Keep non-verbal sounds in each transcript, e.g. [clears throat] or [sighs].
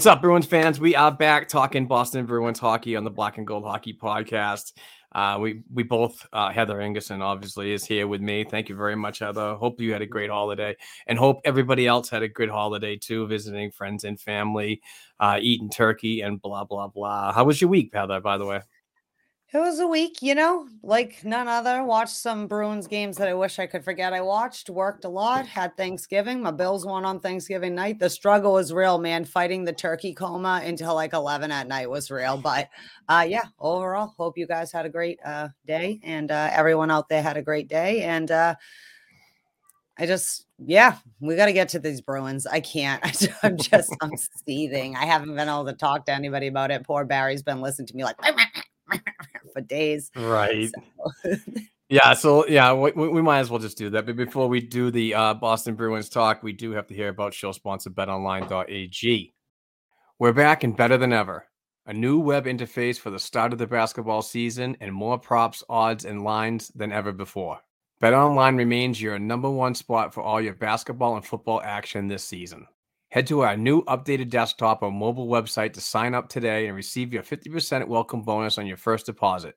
What's up, Bruins fans? We are back talking Boston Bruins hockey on the Black and Gold Hockey Podcast. Uh, we we both uh, Heather Ingerson obviously is here with me. Thank you very much, Heather. Hope you had a great holiday, and hope everybody else had a good holiday too, visiting friends and family, uh, eating turkey, and blah blah blah. How was your week, Heather? By the way, It was a week, you know, like none other. Watched some Bruins games that I wish I could forget I watched. Worked a lot. Had Thanksgiving. My Bills won on Thanksgiving night. The struggle was real, man. Fighting the turkey coma until like 11 at night was real. But uh, yeah, overall, hope you guys had a great uh, day and uh, everyone out there had a great day. And uh, I just, yeah, we got to get to these Bruins. I can't. [laughs] I'm just, I'm [laughs] seething. I haven't been able to talk to anybody about it. Poor Barry's been listening to me like [laughs] [laughs] for days. right? So- [laughs] Yeah, so yeah, we, we might as well just do that. But before we do the uh, Boston Bruins talk, we do have to hear about show sponsor BetOnline.ag. We're back and better than ever. A new web interface for the start of the basketball season and more props, odds, and lines than ever before. BetOnline remains your number one spot for all your basketball and football action this season. Head to our new updated desktop or mobile website to sign up today and receive your 50% welcome bonus on your first deposit.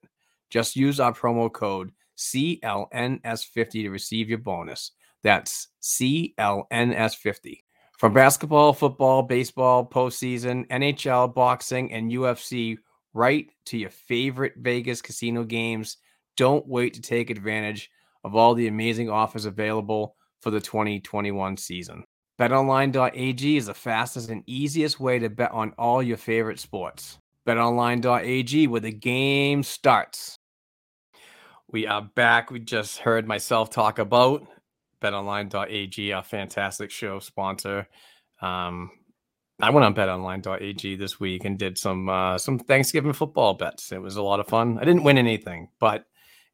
Just use our promo code CLNS50 to receive your bonus. That's CLNS50. From basketball, football, baseball, postseason, NHL, boxing, and UFC, right to your favorite Vegas casino games, don't wait to take advantage of all the amazing offers available for the 2021 season. BetOnline.ag is the fastest and easiest way to bet on all your favorite sports. BetOnline.ag, where the game starts. We are back. We just heard myself talk about betonline.ag, a fantastic show sponsor. Um, I went on betonline.ag this week and did some uh, some Thanksgiving football bets. It was a lot of fun. I didn't win anything, but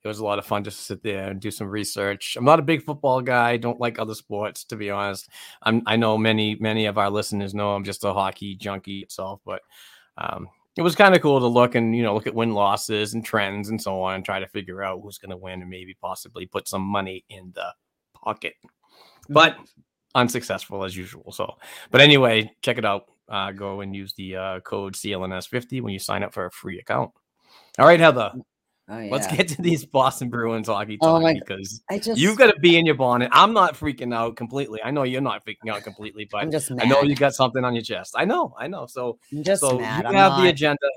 it was a lot of fun just to sit there and do some research. I'm not a big football guy. Don't like other sports, to be honest. I'm, I know many many of our listeners know I'm just a hockey junkie itself, but um, it was kind of cool to look and you know look at win losses and trends and so on and try to figure out who's going to win and maybe possibly put some money in the pocket but unsuccessful as usual so but anyway check it out uh, go and use the uh, code clns50 when you sign up for a free account all right heather Oh, let's get to these boston bruins hockey Oh talk my- because I just, you've got to be in your bonnet i'm not freaking out completely i know you're not freaking out completely but I'm just i know you got something on your chest i know i know so I'm just so mad. you I'm have the agenda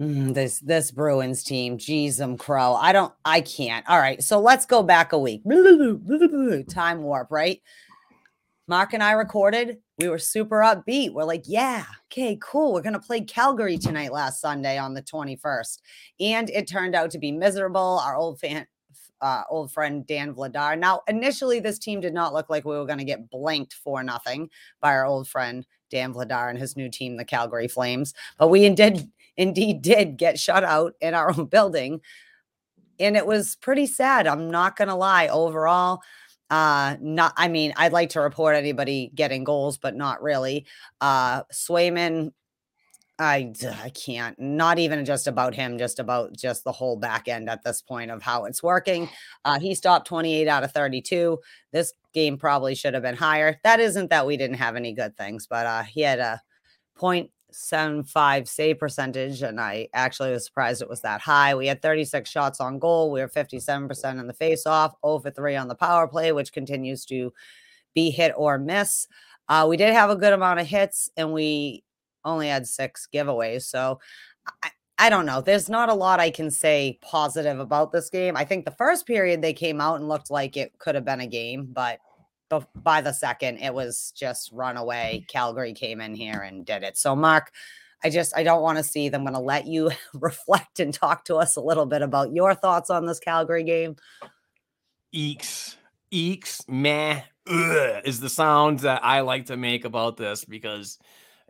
Mm, this this Bruins team, jeez, um, crow. I don't, I can't. All right, so let's go back a week. Time warp, right? Mark and I recorded. We were super upbeat. We're like, yeah, okay, cool. We're gonna play Calgary tonight. Last Sunday on the twenty first, and it turned out to be miserable. Our old fan, uh, old friend Dan Vladar. Now, initially, this team did not look like we were going to get blanked for nothing by our old friend Dan Vladar and his new team, the Calgary Flames. But we indeed, indeed did get shut out in our own building. And it was pretty sad. I'm not going to lie. Overall, uh, not, I mean, I'd like to report anybody getting goals, but not really. Uh, Swayman, I, I can't, not even just about him, just about just the whole back end at this point of how it's working. Uh, he stopped 28 out of 32. This game probably should have been higher. That isn't that we didn't have any good things, but uh, he had a 0.75 save percentage, and I actually was surprised it was that high. We had 36 shots on goal. We were 57% in the face off, 0 for 3 on the power play, which continues to be hit or miss. Uh, we did have a good amount of hits, and we only had six giveaways. So I, I don't know. There's not a lot I can say positive about this game. I think the first period they came out and looked like it could have been a game, but by the second, it was just run away. Calgary came in here and did it. So, Mark, I just I don't want to see them. I'm going to let you [laughs] reflect and talk to us a little bit about your thoughts on this Calgary game. Eeks, eeks, meh, ugh, is the sound that I like to make about this because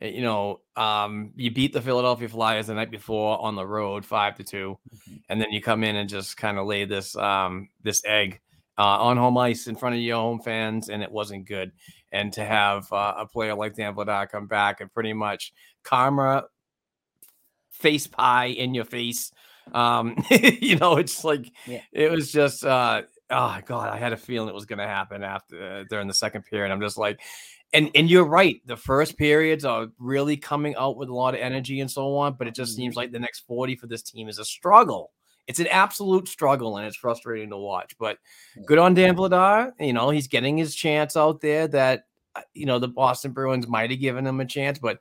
Eh, you know, um, you beat the Philadelphia Flyers the night before on the road, five to 2 mm-hmm. and then you come in and just kind of lay this um, this egg uh, on home ice in front of your home fans, and it wasn't good. And to have uh, a player like Dan Vladar come back and pretty much karma face pie in your face, um, [laughs] you know, it's like yeah. it was just. Uh, oh god, I had a feeling it was going to happen after uh, during the second period. I'm just like, and and you're right. The first periods are really coming out with a lot of energy and so on, but it just seems mm-hmm. like the next 40 for this team is a struggle. It's an absolute struggle, and it's frustrating to watch. But good on Dan Vladar. You know, he's getting his chance out there that uh, you know the Boston Bruins might have given him a chance, but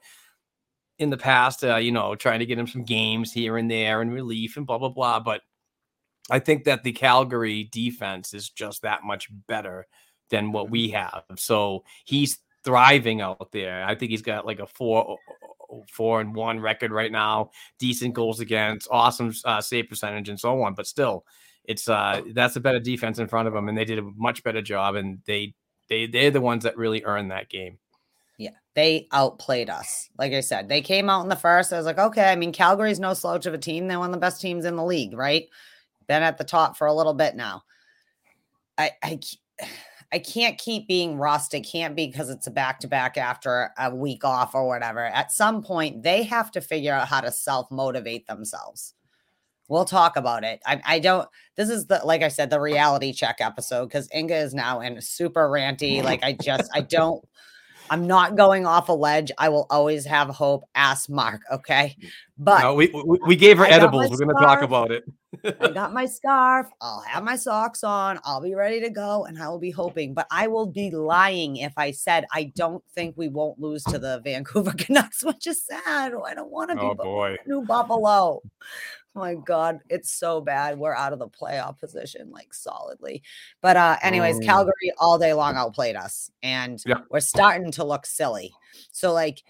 in the past, uh, you know, trying to get him some games here and there and relief and blah blah blah. But I think that the Calgary defense is just that much better than what we mm-hmm. have. So he's thriving out there. I think he's got like a four four and one record right now, decent goals against, awesome uh, save percentage, and so on. But still, it's uh that's a better defense in front of them, and they did a much better job, and they they they're the ones that really earned that game. Yeah, they outplayed us. Like I said, they came out in the first. I was like, okay. I mean, Calgary's no slouch of a team. They're one of the best teams in the league, right? Been at the top for a little bit now. I I I can't keep being rust. It can't be because it's a back to back after a week off or whatever. At some point, they have to figure out how to self motivate themselves. We'll talk about it. I, I, don't. This is the like I said, the reality check episode because Inga is now in super ranty. Like I just I [laughs] don't I'm not going off a ledge. I will always have hope. Ask Mark, okay? But no, we, we, we gave her I edibles. We're going to talk about it. I [laughs] got my scarf. I'll have my socks on. I'll be ready to go, and I will be hoping. But I will be lying if I said I don't think we won't lose to the Vancouver [laughs] Canucks, which is sad. Oh, I don't want to be oh, boy. New Buffalo. Oh my God, it's so bad. We're out of the playoff position like solidly. But uh anyways, mm. Calgary all day long outplayed us and yeah. we're starting to look silly. So like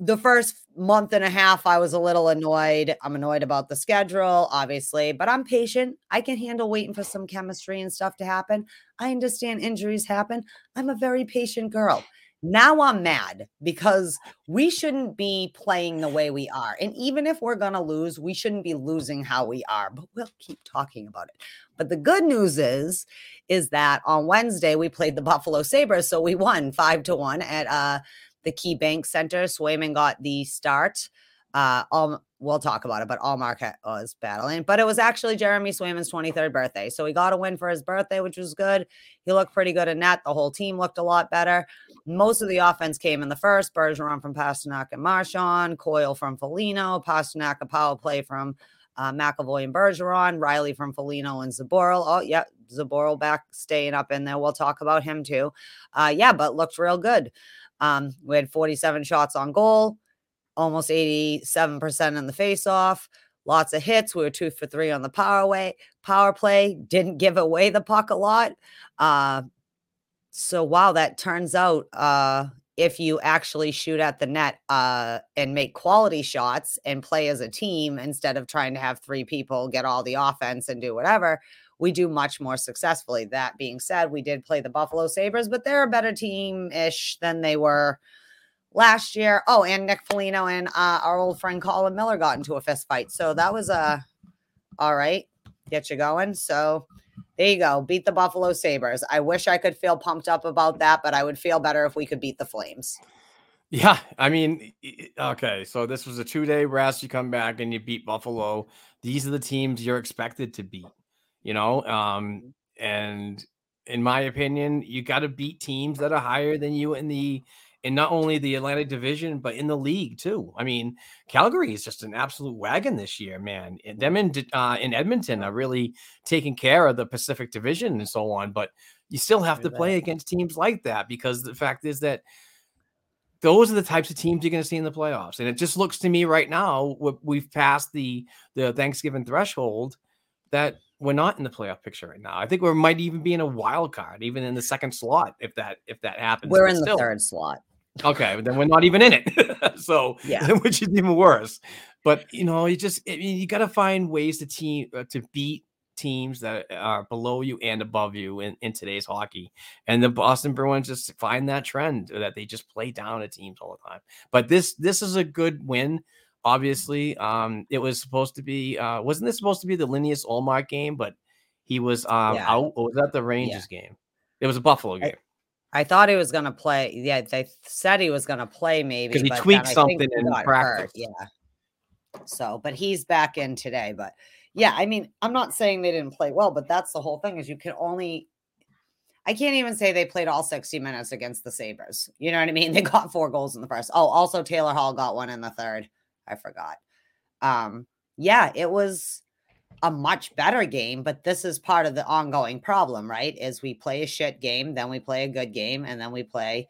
the first month and a half I was a little annoyed. I'm annoyed about the schedule, obviously, but I'm patient. I can handle waiting for some chemistry and stuff to happen. I understand injuries happen. I'm a very patient girl. Now I'm mad because we shouldn't be playing the way we are. And even if we're going to lose, we shouldn't be losing how we are, but we'll keep talking about it. But the good news is is that on Wednesday we played the Buffalo Sabres, so we won 5 to 1 at uh the KeyBank Center. Swayman got the start. Uh, all we'll talk about it, but Ullmark was battling. But it was actually Jeremy Swayman's 23rd birthday. So he got a win for his birthday, which was good. He looked pretty good in net. The whole team looked a lot better. Most of the offense came in the first. Bergeron from Pastrnak and Marchand, Coyle from Foligno, Pastrnak a power play from uh, McAvoy and Bergeron, Reilly from Foligno and Zboril. Oh, yeah, Zboril back staying up in there. We'll talk about him too. Uh, yeah, but looked real good. Um, we had 47 shots on goal almost 87% in the face-off. Lots of hits. We were two for three on the power way, power play. Didn't give away the puck a lot. Uh, so wow, that turns out uh, if you actually shoot at the net uh, and make quality shots and play as a team instead of trying to have three people get all the offense and do whatever, we do much more successfully. That being said, we did play the Buffalo Sabres, but they're a better team ish than they were last year. Oh, and Nick Foligno and uh, our old friend Colin Miller got into a fist fight. So that was a uh, all right, get you going. So there you go. Beat the Buffalo Sabres. I wish I could feel pumped up about that, but I would feel better if we could beat the Flames. Yeah, I mean, okay, so this was a two-day rest. You come back and you beat Buffalo. These are the teams you're expected to beat, you know. Um, and in my opinion, you got to beat teams that are higher than you in the in not only the Atlantic Division but in the league too. I mean, Calgary is just an absolute wagon this year, man. And them in uh, in Edmonton are really taking care of the Pacific Division and so on. But you still have to play against teams like that because the fact is that those are the types of teams you're going to see in the playoffs. And it just looks to me right now we've passed the the Thanksgiving threshold that we're not in the playoff picture right now. I think we might even be in a wild card, even in the second slot, if that if that happens. We're but in still, the third slot. Okay, then we're not even in it. [laughs] so yeah, [laughs] which is even worse. But you know, you just I mean, you got to find ways to team uh, to beat teams that are below you and above you in, in today's hockey. And the Boston Bruins just find that trend that they just play down at teams all the time. But this this is a good win. Obviously, um, it was supposed to be uh, wasn't this supposed to be the Linus Ullmark game, but he was um, yeah. out. Or was that the Rangers yeah. game? It was a Buffalo game. I thought he was going to play. Yeah, they said he was going to play maybe because he tweaked something in practice. Hurt. Yeah. So, but he's back in today. But yeah, I mean, I'm not saying they didn't play well, but that's the whole thing is you can only. I can't even say they played all 60 minutes against the Sabres. You know what I mean? [laughs] They got four goals in the first. Oh, also Taylor Hall got one in the third. I forgot. Um, yeah, it was a much better game, but this is part of the ongoing problem, right? Is we play a shit game, then we play a good game, and then we play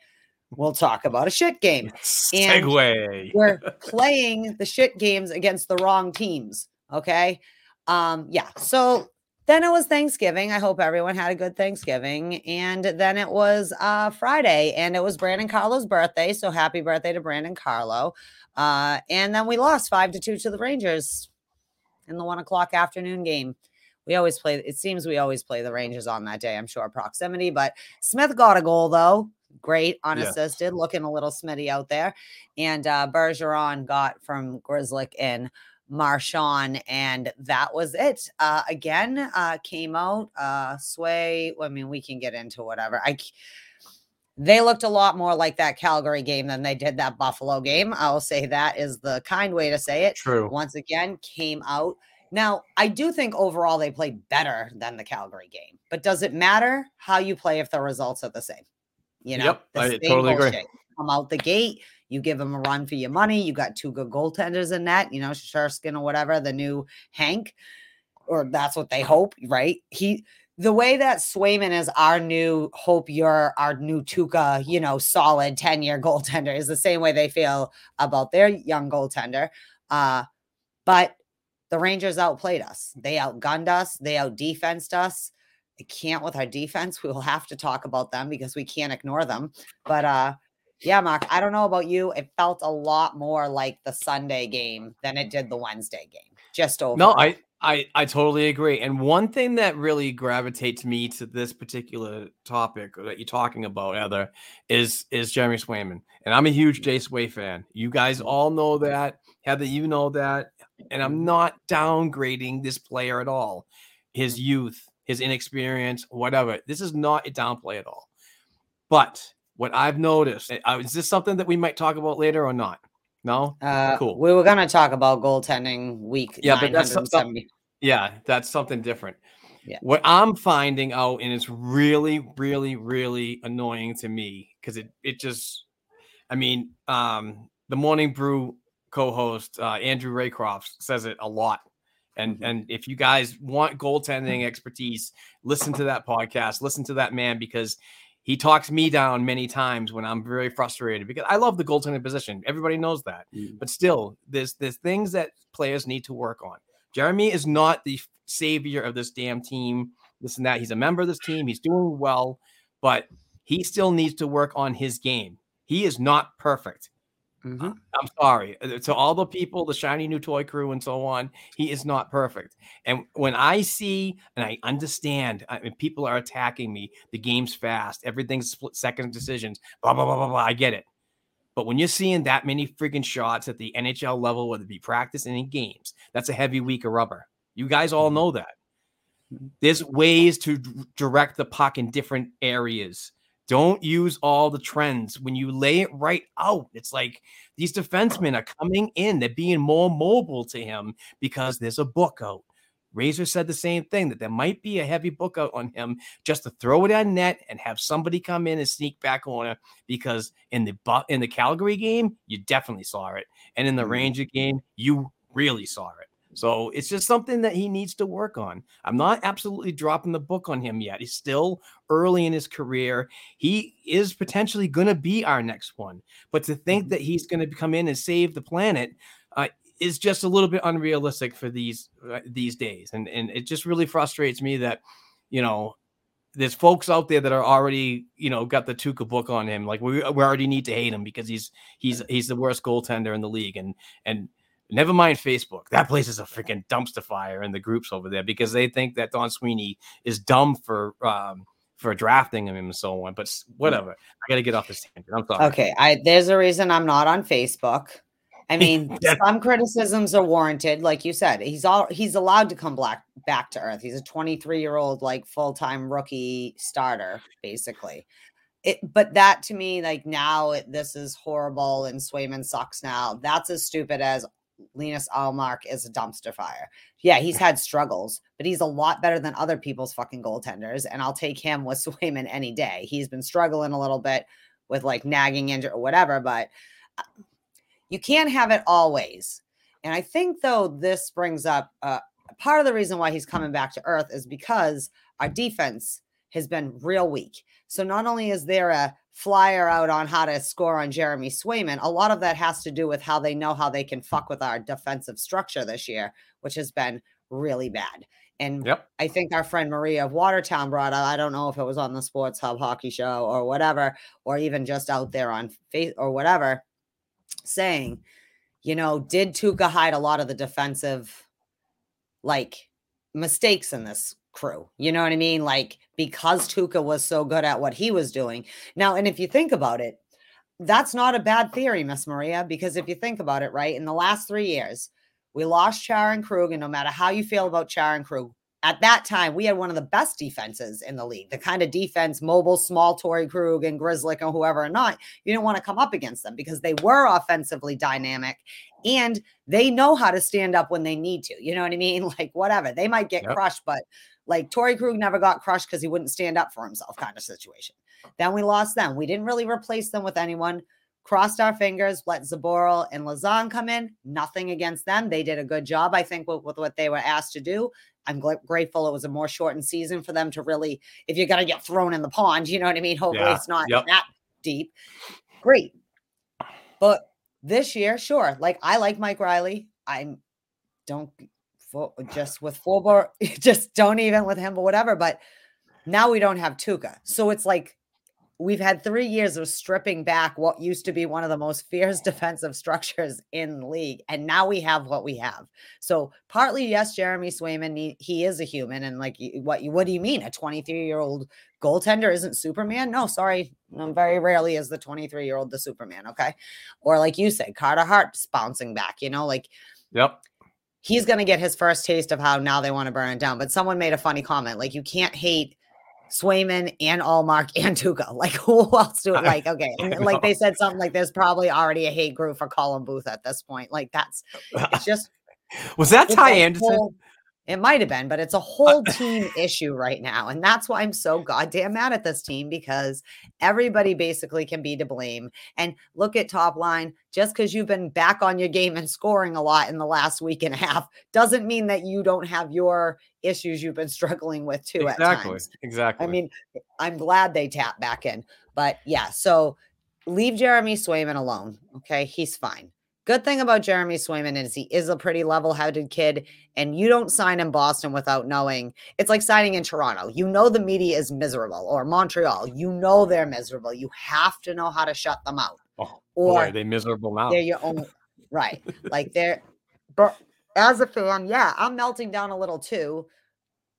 we'll talk about a shit game. [laughs] And segue. we're [laughs] playing the shit games against the wrong teams. Okay. Um, yeah. So then it was Thanksgiving. I hope everyone had a good Thanksgiving. And then it was uh Friday and it was Brandon Carlo's birthday. So happy birthday to Brandon Carlo. Uh, and then we lost five to two to the Rangers in the one o'clock afternoon game. We always play, it seems we always play the Rangers on that day. I'm sure proximity, but Smith got a goal though. Great unassisted, yeah. looking a little smitty out there. And uh Bergeron got from Grzelcyk in Marchand, and that was it. Uh, again, uh, came out. Uh, Sway. I mean, we can get into whatever. I they looked a lot more like that Calgary game than they did that Buffalo game. I will say that is the kind way to say it. True. Once again, came out. Now, I do think overall they played better than the Calgary game, but does it matter how you play if the results are the same? You know, yep, I totally bullshit. agree. Come out the gate, you give them a run for your money. You got two good goaltenders in that, you know, Shesterkin or whatever, the new Hank, or that's what they hope, right? He the way that Swayman is our new hope you're our new Tuukka, you know, solid 10 year [laughs] goaltender is the same way they feel about their young goaltender. Uh, but the Rangers outplayed us. They outgunned us. They out defensed us. I can't with our defense. We will have to talk about them because we can't ignore them. But uh, yeah, Mark, I don't know about you. It felt a lot more like the Sunday game than it did the Wednesday game. Just over. No, I I I totally agree. And one thing that really gravitates me to this particular topic that you're talking about, Heather, is is Jeremy Swayman. And I'm a huge Jay Sway fan. You guys mm-hmm. all know that. Heather, you know that. And I'm not downgrading this player at all. His mm-hmm. youth, his inexperience, whatever. This is not a downplay at all. But what I've noticed, uh, is this something that we might talk about later or not? No, uh, cool. We were gonna talk about goaltending week. Yeah, but that's something. Yeah, that's something different. Yeah. What I'm finding out, and it's really, really, really annoying to me because it it just, I mean, um, the Morning Brew co-host uh, Andrew Raycroft says it a lot. And mm-hmm. and if you guys want goaltending expertise, listen to that podcast. Listen to that man because he talks me down many times when I'm very frustrated because I love the goaltending position. Everybody knows that. Mm. But still, there's there's things that players need to work on. Jeremy is not the savior of this damn team. This and that. He's a member of this team. He's doing well, but he still needs to work on his game. He is not perfect. Mhm. I'm sorry. Uh, To all the people, the shiny new toy crew, and so on, he is not perfect. And when I see and I understand, I mean, people are attacking me. The game's fast. Everything's split second decisions. Blah blah blah blah blah. I get it. But when you're seeing that many freaking shots at the NHL level, whether it be practice and in games, that's a heavy week of rubber. You guys all know that. There's ways to direct the puck in different areas. Don't use all the trends when you lay it right out. It's like these defensemen are coming in, they're being more mobile to him because there's a book out. Razor said the same thing that there might be a heavy book out on him just to throw it on net and have somebody come in and sneak back on it because in the in the Calgary game you definitely saw it and in the mm-hmm. Ranger game you really saw it. So it's just something that he needs to work on. I'm not absolutely dropping the book on him yet. He's still early in his career. He is potentially going to be our next one. But to think that he's going to come in and save the planet uh, is just a little bit unrealistic for these uh, these days. And and it just really frustrates me that you know there's folks out there that are already, you know, got the Tuukka book on him. Like we, we already need to hate him because he's he's he's the worst goaltender in the league. And and never mind Facebook. That place is a freaking dumpster fire in the groups over there because they think that Don Sweeney is dumb for um for drafting him and so on. But whatever. I gotta get off this tangent. I'm sorry. Okay, I there's a reason I'm not on Facebook. I [laughs] mean, Yeah. some criticisms are warranted, like you said. He's all he's allowed to come back back to earth. He's a 23 year old like full time rookie starter, basically. It, but that to me, like now, it, this is horrible, and Swayman sucks now. That's as stupid as Linus Ullmark is a dumpster fire. Yeah, he's had struggles, but he's a lot better than other people's fucking goaltenders, and I'll take him with [laughs] Swayman any day. He's been struggling a little bit with like nagging injury or whatever, but uh, you can't have it always. And I think though this brings up uh, part of the reason why he's coming back to earth is because our defense has been real weak. So not only is there a flyer out on how to score on Jeremy Swayman, a lot of that has to do with how they know how they can fuck with our defensive structure this year, which has been really bad. And Yep. I think our friend Maria of Watertown brought up, I don't know if it was on the Sports Hub hockey show or whatever, or even just out there on face or whatever, saying, you know, did Tuukka hide a lot of the defensive like mistakes in this crew? You know what I mean? Like because Tuukka was so good at what he was doing. Now, and if you think about it, that's not a bad theory, Miss Maria, because if you think about it, right, in the last three years, we lost Char and Krug, and no matter how you feel about Char and Krug, at that time we had one of the best defenses in the league. The kind of defense, mobile, small Torey Krug and Grzelcyk and whoever or not, you didn't want to come up against them because they were offensively dynamic and they know how to stand up when they need to. You know what I mean? [laughs] Like whatever. They might get Yep. crushed, but like Torey Krug never got crushed because he wouldn't stand up for himself, kind of situation. Then we lost them. We didn't really replace them with anyone. Crossed our fingers, let Zboril and Lauzon come in. Nothing against them. They did a good job, I think, with, with what they were asked to do. I'm gl- grateful it was a more shortened season for them to really, if you're going to get thrown in the pond, you know what I mean? Hopefully Yeah, it's not yep. that deep. Great. But this year, sure. Like I like Mike Riley. I don't fo- just with Fulber, [laughs] just don't even with him, or whatever. But now we don't have Tuukka. So it's like we've had three years of stripping back what used to be one of the most fierce [laughs] defensive structures in the league. And now we have what we have. So partly, yes, Jeremy Swayman, he, he is a human. And like, what, what do you mean? A 23 year old goaltender isn't Superman? No, sorry. Very rarely is the 23 year old the Superman. Okay. Or like you said, Carter Hart's bouncing back, you know, like Yep. He's going to get his first taste of how now they want to burn it down. But someone made a funny comment like, you can't hate Swayman and Ullmark [laughs] and Tuukka. Like, who else do it? Like, okay. [laughs] Like, they said something [laughs] like, there's probably already a hate group for Colin Booth at this point. Like, that's it's just Was that Ty Anderson? whole- it might have been, but it's a uh, whole [laughs] team issue right now. And that's why I'm so goddamn mad at this team because everybody basically can be to blame. And look at top line, just because you've been back on your game and scoring a lot in the last week and a half doesn't mean that you don't have your issues you've been struggling with too Exactly. Exactly. I mean, I'm glad they tap back in, but yeah. So leave Jeremy Swayman alone. Okay, he's fine. Good thing about Jeremy Swayman is he is a pretty level-headed kid, and you don't sign in Boston without knowing. It's like signing in Toronto. You know the media is miserable, or Montreal. You know they're miserable. You have to know how to shut them out, Oh. Boy, or are they miserable now. they're your own [laughs] right. Like they're but as a fan, yeah, I'm melting down a little too.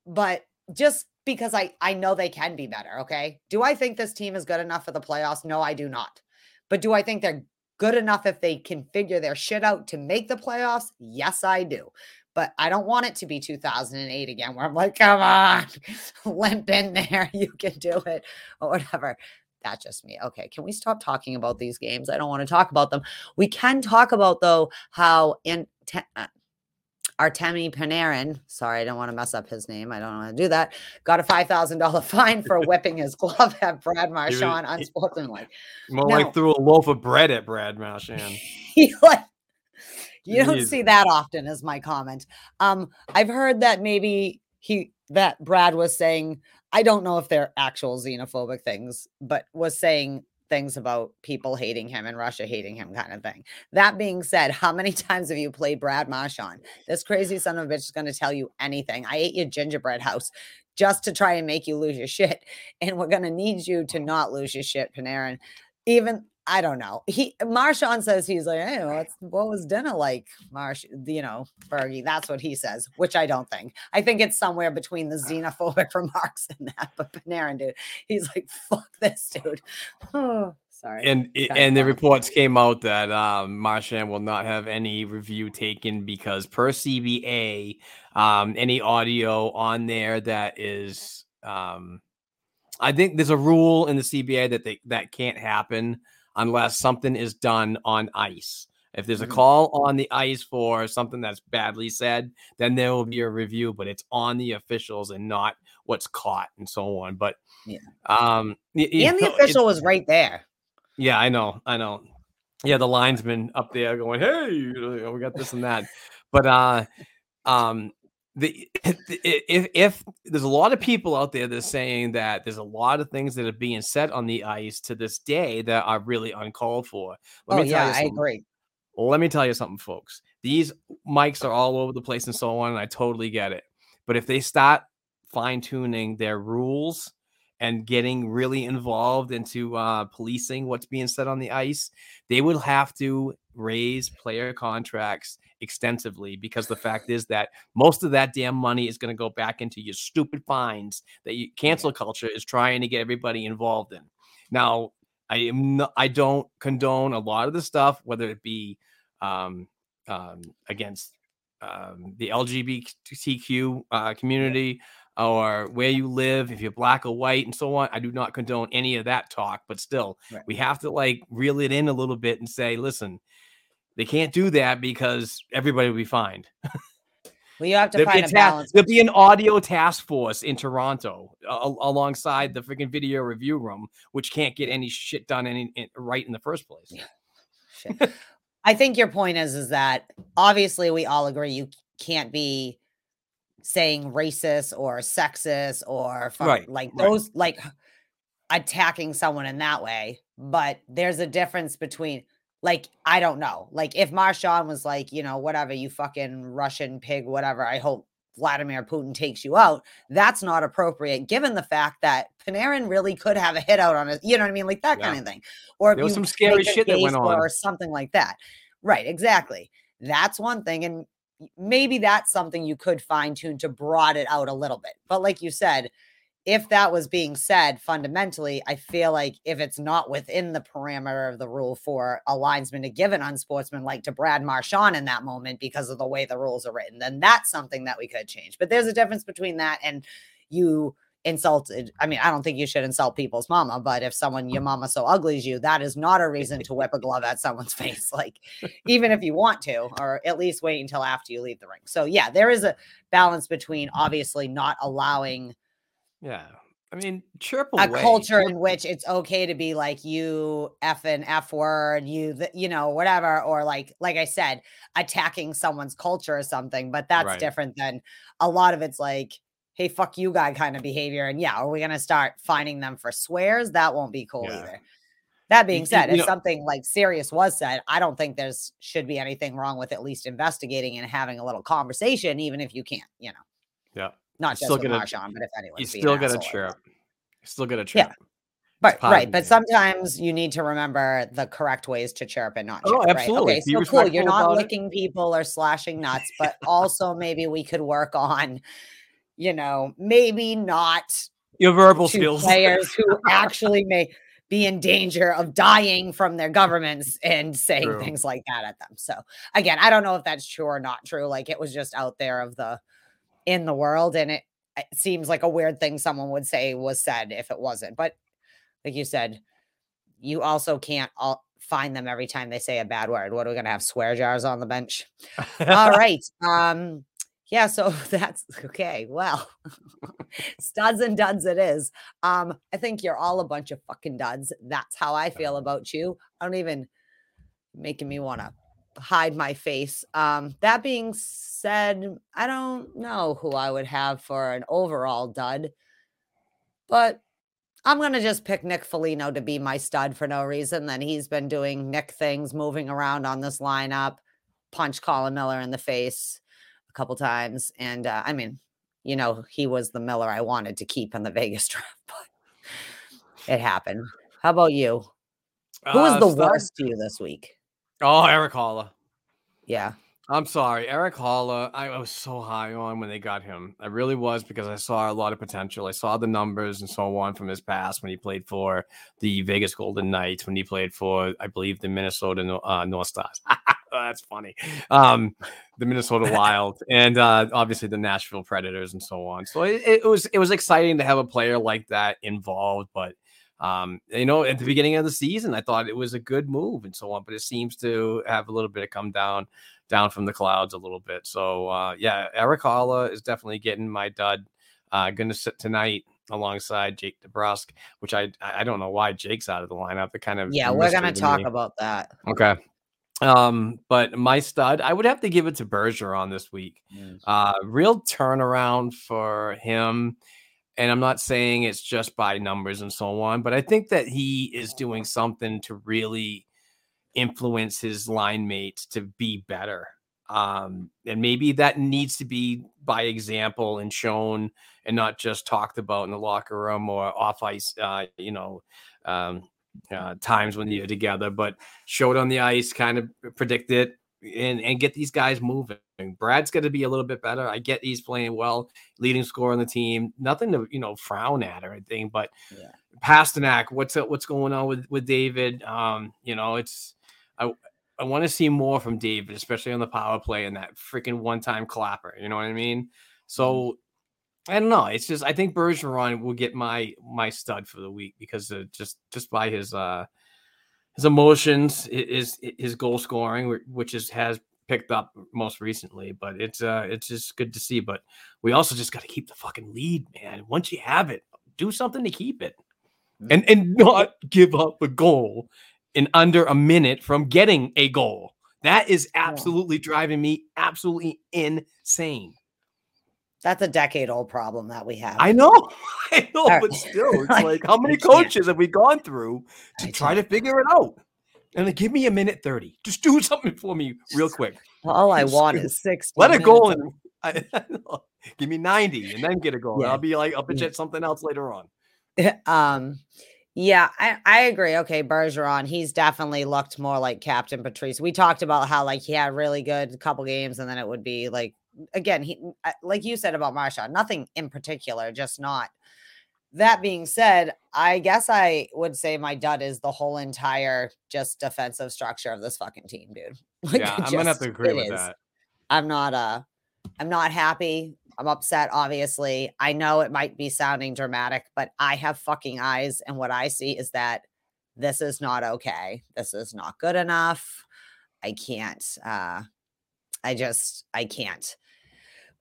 But just because I I know they can be better, okay? Do I think this team is good enough for the playoffs? No, I do not. But do I think they're good enough if they can figure their shit out to make the playoffs? Yes, I do. But I don't want it to be 2008 again, where I'm like, come on, [laughs] limp in there, [laughs] you can do it, or whatever. That's just me. Okay, can we stop talking about these games? I don't want to talk about them. We can talk about though how in uh, Artemi Panarin, sorry, I don't want to mess up his name. I don't want to do that. Got a five thousand dollar [laughs] fine for [laughs] whipping his glove at Brad Marchand unsportsmanlike. More No. like threw a loaf of bread at Brad Marchand. [laughs] He like you don't see that often, is my comment. Um, I've heard that maybe he that Brad was saying, I don't know if they're actual xenophobic things, but was saying things about people hating him and Russia hating him, kind of thing. That being said, how many [laughs] times have you played Brad Marchand? This crazy son of a bitch is going to tell you anything. I ate your gingerbread house just to try and make you lose your shit. And we're going to need you to not lose your shit, Panarin. Even I don't know. He Marchand says he's like, hey, what's what was dinner like? Marsh, you know, Fergie. That's what he says, which I don't think. I think it's somewhere between the xenophobic remarks and that. But Panarin, dude, he's like, fuck this, dude. Oh, [sighs] sorry. And i- Kinda and the reports came out that um, Marchand will not have any review taken because per CBA, um, any audio on there that is, um, I think there's a rule in the CBA that they that can't happen unless something is done on ice. If there's a Mhm. call on the ice for something that's badly said, then there will be a review, but it's on the officials and not what's caught and so on. But Yeah. um, and the know, official was right there. yeah, I know, I know. Yeah, the linesman up there going, "Hey, we got this and that," but uh, um, the [laughs] if if there's a lot of people out there that's saying that there's a lot of things that are being said on the ice to this day that are really uncalled for. Let oh me tell yeah, you I agree. Let me tell you something, folks. These mics are all over the place and so on, and I totally get it. But if they start fine tuning their rules and getting really involved into uh, policing what's being said on the ice, they will have to raise player contracts extensively because the fact is that most of that damn money is going to go back into your stupid fines that you, cancel culture is trying to get everybody involved in. Now, I am not, I don't condone a lot of the stuff, whether it be um, um, against um, the LGBTQ uh, community or where you live, if you're black or white, and so on. I do not condone any of that talk, but still, Right. we have to like reel it in a little bit and say, listen, they can't do that because everybody will be fined. Well, you have to There'll find a a balance. there'll be an audio task force in Toronto a- alongside the freaking video review room, which can't get any shit done any, in, right in the first place. I think your point is is that obviously we all agree you can't be saying racist or sexist or fu- Right, like right. those like attacking someone in that way. But there's a difference between like I don't know. Like if Marchand was like, you know, whatever, you fucking Russian pig, whatever. I hope Vladimir Putin takes you out. That's not appropriate given the fact that Panarin really could have a hit out on it. You know what I mean? Like that Yeah. kind of thing. Or if There was you some scary shit that went on. or something like that. Right, exactly. That's one thing. And maybe that's something you could fine tune to broad it out a little bit. But like you said, if that was being said fundamentally, I feel like if it's not within the parameter of the rule for a linesman to give an unsportsmanlike to Brad Marchand in that moment because of the way the rules are written, then that's something that we could change. But there's a difference between that and you insulted. I mean, I don't think you should insult people's mama, but if someone your mama so ugly as you, that is not a reason to whip a glove at someone's [laughs] face. Like, even if you want to, or at least wait until after you leave the ring. So yeah, there is a balance between obviously not allowing Yeah. I mean, chirp a away. culture in which it's okay to be like you f and f word you th- you know whatever or like like i said attacking someone's culture or something but that's Right. different than a lot of it's like hey fuck you guy kind of behavior and yeah are we gonna start finding them for swears that won't be cool Yeah. either that being you- said you if know- something like serious was said i don't think there's should be anything wrong with at least investigating and having a little conversation even if you can't you know Yeah. Not just still with gotta- Marchand, but if anyone's You still got to asshole or chirp. You still got to Yeah. But right, but sometimes you need to remember the correct ways to chirp and not oh, chirp. Oh, right? absolutely. Okay, Be so cool. You're not about it. licking people or slashing nuts, [laughs] but also maybe we could work on, you know, maybe not Your verbal skills. players who [laughs] actually may be in danger of dying from their governments and saying True. things like that at them. So again, I don't know if that's true or not true. Like it was just out there of the in the world, and it, it seems like a weird thing someone would say was said if it wasn't. But like you said, you also can't all find them every time they say a bad word. What are we gonna have swear jars on the bench? All [laughs] right. Um, yeah, so [laughs] that's okay. Well, [laughs] studs and duds it is. Um, I think you're all a bunch of fucking duds. That's how I feel about you. I don't even making me want to hide my face. Um, that being said, I don't know who I would have for an overall dud, but I'm gonna just pick Nick Foligno to be my stud for no reason. Then he's been doing Nick things, moving around on this lineup, punch Colin Miller in the face a couple times, and uh, I mean, you know, he was the Miller I wanted to keep in the [laughs] Vegas draft, but it happened. How about you? Who was Uh, the worst to you this week? Oh, Erik Haula. Yeah. I'm sorry, Erik Haula. I I was so high on when they got him. I really was because I saw a lot of potential. I saw the numbers and so on from his past when he played for the Vegas Golden Knights, when he played for, I believe, the Minnesota uh, North Stars. [laughs] That's funny. Um, the Minnesota [laughs] Wild, and uh, obviously the Nashville Predators, and so on. So it, it was it was exciting to have a player like that involved, but. Um, you know, at the beginning of the season, I thought it was a good move and so on, but it seems to have a little bit of come down down from the clouds a little bit. So uh, yeah, Erik Haula is definitely getting my dud. Uh, going to sit tonight alongside Jake DeBrusk, which I I don't know why Jake's out of the lineup. It kind of Yeah, we're gonna to talk me. about that. Okay. Um, but my stud, I would have to give it to Bergeron this week. Uh, real turnaround for him. And I'm not saying it's just by numbers and so on, but I think that he is doing something to really influence his line mates to be better. Um, and maybe that needs to be by example and shown and not just talked about in the locker room or off ice, uh, you know, um, uh, times when you're together, but showed on the ice, kind of predict it and, and get these guys moving. Brad's going to be a little bit better. I get he's playing well, leading scorer on the team. Nothing to you know frown at or anything, but Yeah. Pastrnak, what's up, what's going on with with David? Um, you know, it's I I want to see more from David, especially on the power play and that freaking one time clapper. You know what I mean? So I don't know. It's just I think Bergeron will get my my stud for the week because of just just by his uh his emotions, his his goal scoring, which is has picked up most recently. But it's uh it's just good to see. But we also just got to keep the fucking lead, man. Once you have it, do something to keep it, and and not give up a goal in under a minute from getting a goal. That is absolutely driving me absolutely insane. That's a decade old problem that we have. I know, [laughs] I know, All but still, [laughs] it's Like, like how many can't. coaches have we gone through to I try to figure it out? And like, give me a minute thirty. Just do [laughs] something for me real quick. All I Just want is six. Let it go and I, I give me ninety, and then get a goal. Yeah. I'll be like, I'll pitch at something else later on. um yeah I, I agree okay bergeron he's definitely looked more like captain patrice we talked about how like he had really good couple games and then it would be like again he like you said about Marchand, nothing in particular just not that being said i guess i would say my dud is the whole entire just defensive structure of this fucking team dude [laughs] Like, yeah, I'm gonna have to agree with is. that. I'm not uh I'm not happy. I'm upset, obviously. I know it might be sounding dramatic, but I have fucking eyes, and what I see is that this is not okay. This is not good enough. I can't uh I just I can't.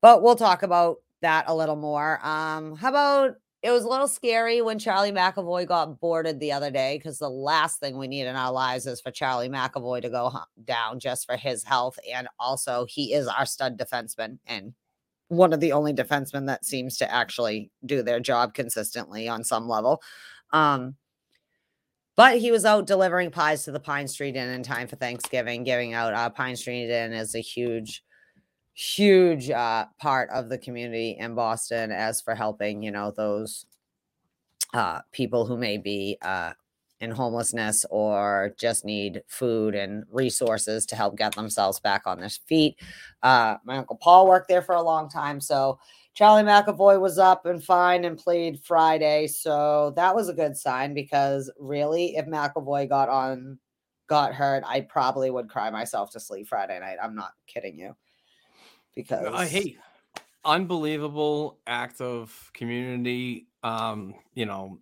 But we'll talk about that a little more. Um, how about it was a little scary when Charlie McAvoy got boarded the other day because the last thing we need in our lives is for Charlie McAvoy to go down just for his health. And also, he is our stud defenseman and one of the only defensemen that seems to actually do their job consistently on some level. Um, but he was out delivering pies to the Pine Street Inn in time for Thanksgiving, giving out uh, Pine Street Inn is a huge huge uh, part of the community in Boston as for helping, you know, those uh, people who may be uh, in homelessness or just need food and resources to help get themselves back on their feet. Uh, my uncle Paul worked there for a long time, so Charlie McAvoy was up and fine and played Friday, so that was a good sign because really, if McAvoy got on got hurt, I probably would cry myself to sleep Friday night. I'm not kidding you. Because I hate unbelievable act of community. Um, you know,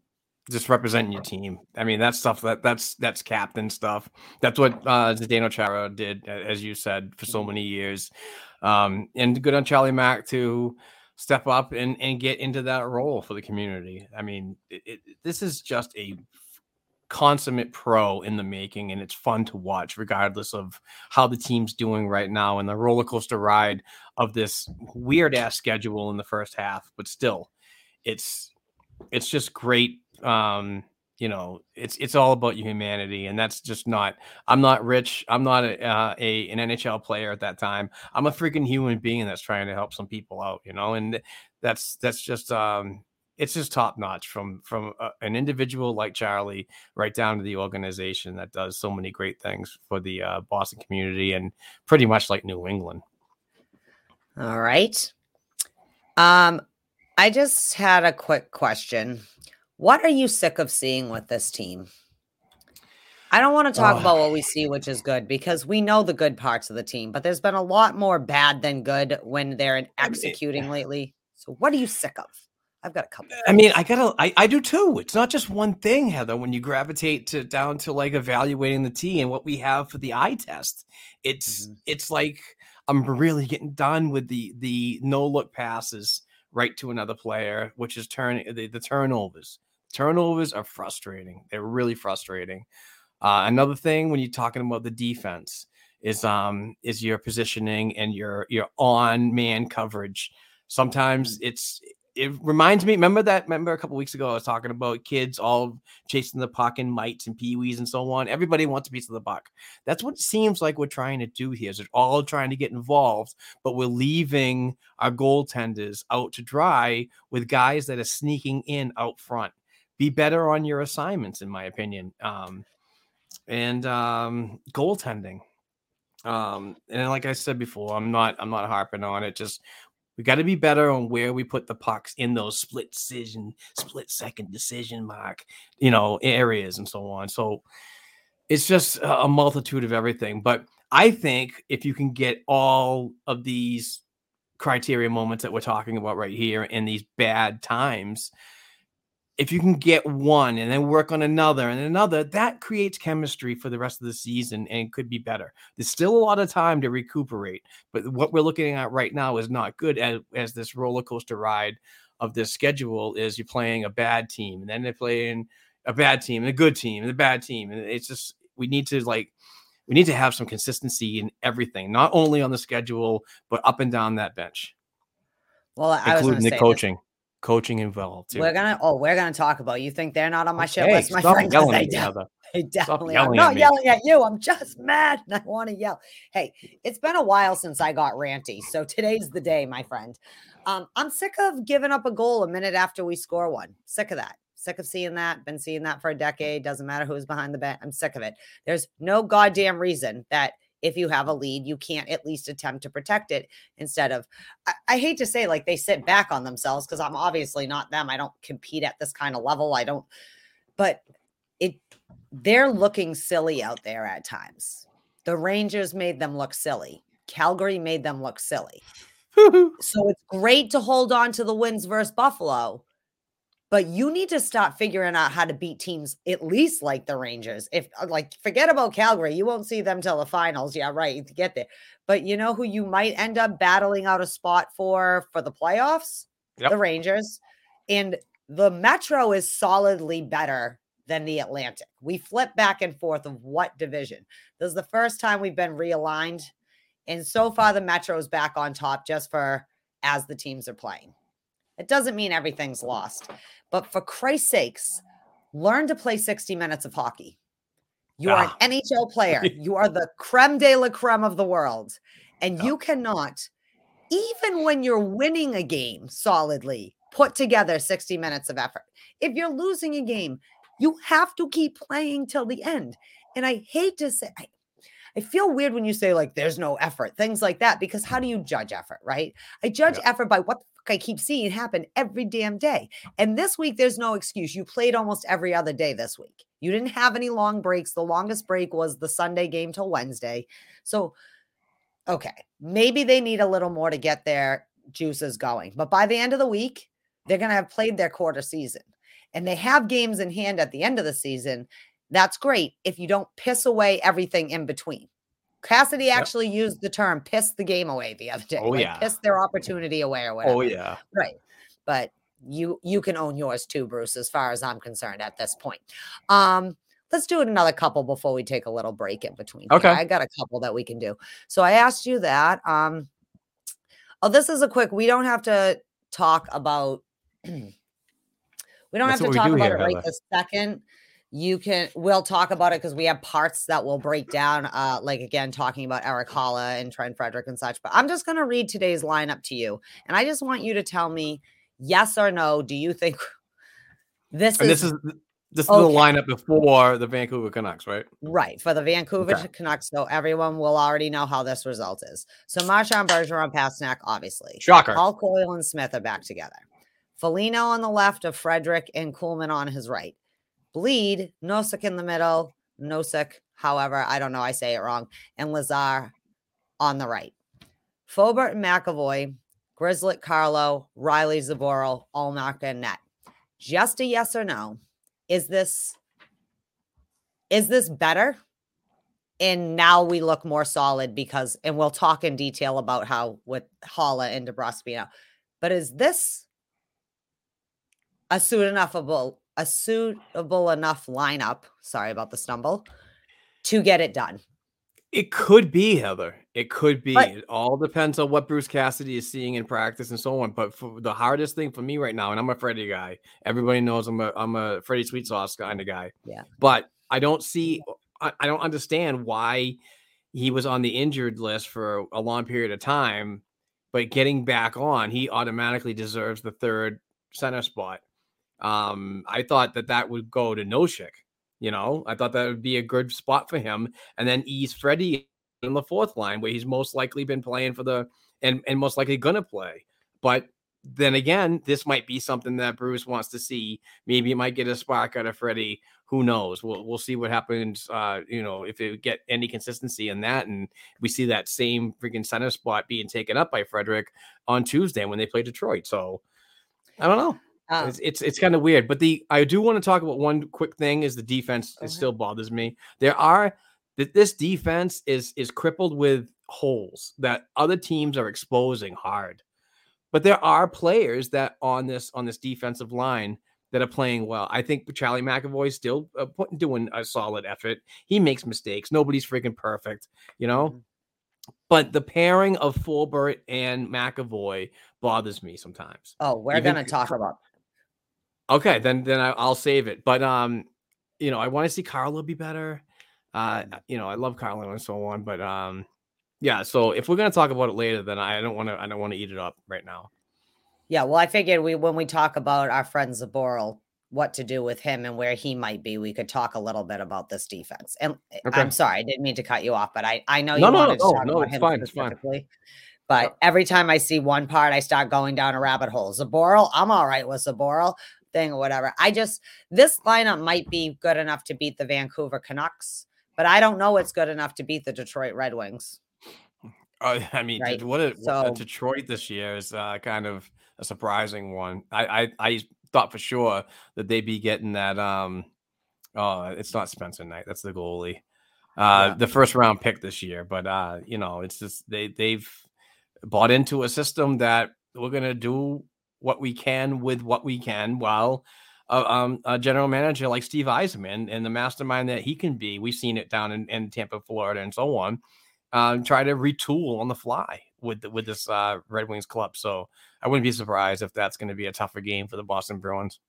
just representing your team. I mean, that's stuff that that's that's captain stuff. That's what uh Zdeno Chara did, as you said, for so many years. Um, and good on Charlie Mack to step up and and get into that role for the community. I mean, it, it, this is just a consummate pro in the making and it's fun to watch regardless of how the team's doing right now and the roller coaster ride of this weird ass schedule in the first half but still it's it's just great um you know it's it's all about humanity and that's just not i'm not rich i'm not a, uh, a an nhl player at that time i'm a freaking human being that's trying to help some people out you know and that's that's just um it's just top notch from from a, an individual like Charlie right down to the organization that does so many great things for the uh, Boston community and pretty much like New England. All right. Um, I just had a quick question. What are you sick of seeing with this team? I don't want to talk Oh. about what we see, which is good, because we know the good parts of the team, but there's been a lot more bad than good when they're executing lately. So, what are you sick of? I've got a couple. I mean, I gotta, I, I do too. It's not just one thing, Heather. When you gravitate to down to like evaluating the T and what we have for the eye test, it's Mhm. it's like I'm really getting done with the the no look passes right to another player, which is turn the, the turnovers. Turnovers are frustrating. They're really frustrating. Uh, another thing when you're talking about the defense is um is your positioning and your your on man coverage. Sometimes it's it reminds me. Remember that? Remember a couple weeks ago I was talking about kids all chasing the puck and mites and peewees and so on. Everybody wants a piece of the buck. That's what it seems like we're trying to do here. Is they're all trying to get involved, but we're leaving our goaltenders out to dry with guys that are sneaking in out front. Be better on your assignments, in my opinion. Um, and um, goaltending. Um, and like I said before, I'm not I'm not harping on it. Just we got to be better on where we put the pucks in those split decision, split second decision mark, you know, areas and so on. So it's just a a multitude of everything. But I think if you can get all of these criteria moments that we're talking about right here in these bad times, if you can get one and then work on another and another, that creates chemistry for the rest of the season and could be better. There's still a lot of time to recuperate, but what we're looking at right now is not good as, as this roller coaster ride of this schedule is you're playing a bad team and then they're playing a bad team and a good team and a bad team. And it's just, we need to like, we need to have some consistency in everything, not only on the schedule, but up and down that bench, Well, I including the say, coaching, coaching involved too. We're gonna. Oh, we're gonna talk about. You think they're not on my shit list, my friend? yelling [laughs] they, de- they definitely. are. I'm not me. yelling at you. I'm just [laughs] mad and I want to yell. Hey, it's been a while since I got ranty, so today's the day, my friend. Um, I'm sick of giving up a goal a minute after we score one. Sick of that. Sick of seeing that. Been seeing that for a decade. Doesn't matter who's behind the bat. I'm sick of it. There's no goddamn reason that if you have a lead, you can't at least attempt to protect it instead of I, I hate to say like they sit back on themselves because I'm obviously not them. I don't compete at this kind of level. I don't, but it they're looking silly out there at times. The Rangers made them look silly. Calgary made them look silly. [laughs] So it's great to hold on to the wins versus Buffalo, but you need to stop figuring out how to beat teams at least like the Rangers. If uh, like forget about Calgary, you won't see them till the finals. Yeah, right, to get there. But you know who you might end up battling out a spot for for the playoffs? Yep. The Rangers. And the Metro is solidly better than the Atlantic. We flip back and forth of what division. This is the first time we've been realigned. And so far, the Metro's back on top just for as the teams are playing. It doesn't mean everything's lost, but for Christ's sakes, learn to play 60 minutes of hockey. You are Ah. an NHL player. [laughs] You are the creme de la creme of the world. And Yeah. you cannot, even when you're winning a game solidly, put together 60 minutes of effort. If you're losing a game, you have to keep playing till the end. And I hate to say, I, I feel weird when you say like there's no effort, things like that, because how do you judge effort, right? I judge Yeah. effort by what the fuck I keep seeing happen every damn day. And this week, there's no excuse. You played almost every other day this week. You didn't have any long breaks. The longest break was the Sunday game till Wednesday. So, okay, maybe they need a little more to get their juices going. But by the end of the week, they're going to have played their quarter season and they have games in hand at the end of the season. That's great if you don't piss away everything in between. Cassidy actually used the term piss the game away the other day. Oh, like, yeah. Piss their opportunity away or whatever. Oh yeah. Right. But you you can own yours too, Bruce, as far as I'm concerned at this point. Um, let's do it another couple before we take a little break in between. here. Okay. I got a couple that we can do. So I asked you that. Um, oh, this is a quick, we don't have to talk about [clears throat] we don't That's have to talk about here, it right Heather. this second. You can we'll talk about it because we have parts that will break down, uh, like again, talking about Erik Haula and Trent Frederic and such. But I'm just gonna read today's lineup to you, and I just want you to tell me yes or no. Do you think [laughs] this And is, this is this is Okay. the lineup before the Vancouver Canucks, right? right for the Vancouver Okay. Canucks? So everyone will already know how this result is. So Marchand Bergeron, Pastrnak, obviously. Shocker. Paul Coyle and Smith are back together. Foligno on the left of Frederic and Kuhlman on his right. Blidh, Nosek in the middle, Nosek, however, I don't know, I say it wrong, and Lazar on the right. Forbort and McAvoy, Grzelcyk, Carlo, Reilly, Zboril, Ullmark, and Net. Just a yes or no. Is this is this better? And now we look more solid because, and we'll talk in detail about how with Haula and DeBrusk But is this a suitable, a suitable enough lineup? Sorry about the stumble to get it done. It could be Heather. It could be. But- it all depends on what Bruce Cassidy is seeing in practice and so on. But for the hardest thing for me right now, and I'm a Freddie guy. Everybody knows I'm a I'm a Freddie Sweet Sauce kind of guy. Yeah. But I don't see. I, I don't understand why he was on the injured list for a long period of time, but getting back on, he automatically deserves the third center spot. Um, I thought that that would go to Nosek. You know, I thought that would be a good spot for him, and then ease Freddie in the fourth line where he's most likely been playing for the and and most likely gonna play. But then again, this might be something that Bruce wants to see. Maybe it might get a spark out of Freddie. Who knows? We'll we'll see what happens. Uh, you know, if it get any consistency in that, and we see that same freaking center spot being taken up by Frederic on Tuesday when they play Detroit. So I don't know. Um, It's it's, it's kind of weird, but the I do want to talk about one quick thing is the defense. Go It still bothers me. There are that this defense is is crippled with holes that other teams are exposing hard. But there are players that on this on this defensive line that are playing well. I think Charlie McAvoy still uh, put, doing a solid effort. He makes mistakes. Nobody's freaking perfect, you know. Mhm. But the pairing of Forbort and McAvoy bothers me sometimes. oh, we're even gonna talk about Okay, then then I, I'll save it. But um, you know, I want to see Carlo be better. Uh, you know, I love Carlo and so on. But um, yeah. So if we're gonna talk about it later, then I don't want to. I don't want to eat it up right now. Yeah, well, I figured we when we talk about our friend Zboril, what to do with him and where he might be, we could talk a little bit about this defense. And Okay. I'm sorry, I didn't mean to cut you off, but I I know you No, wanted no, to talk no, about it's him fine, it's fine. specifically. But every time I see one part, I start going down a rabbit hole. Zboril, I'm all right with Zboril thing or whatever. I just this lineup might be good enough to beat the Vancouver Canucks, but I don't know it's good enough to beat the Detroit Red Wings. Uh, I mean, Right, what a, what a Detroit this year is uh, kind of a surprising one. I, I I thought for sure that they'd be getting that. Um, oh, it's not Spencer Knight. That's the goalie. Uh, Yeah. the first round pick this year, but uh, you know, it's just they they've bought into a system that we're gonna do what we can with what we can while uh, um, a general manager like Steve Yzerman and the mastermind that he can be. We've seen it down in, in Tampa, Florida, and so on. Um, try to retool on the fly with the, with this uh, Red Wings club. So I wouldn't be surprised if that's going to be a tougher game for the Boston Bruins.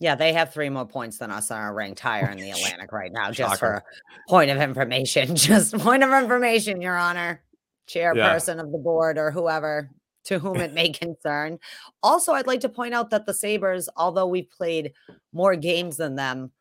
Yeah, they have three more points than us and are ranked higher in the [laughs] Atlantic right now, just Shocker. for point of information. [laughs] Just point of information, Your Honor, chairperson of the board or whoever to whom it may concern. Also, I'd like to point out that the Sabres, although we've played more games than them,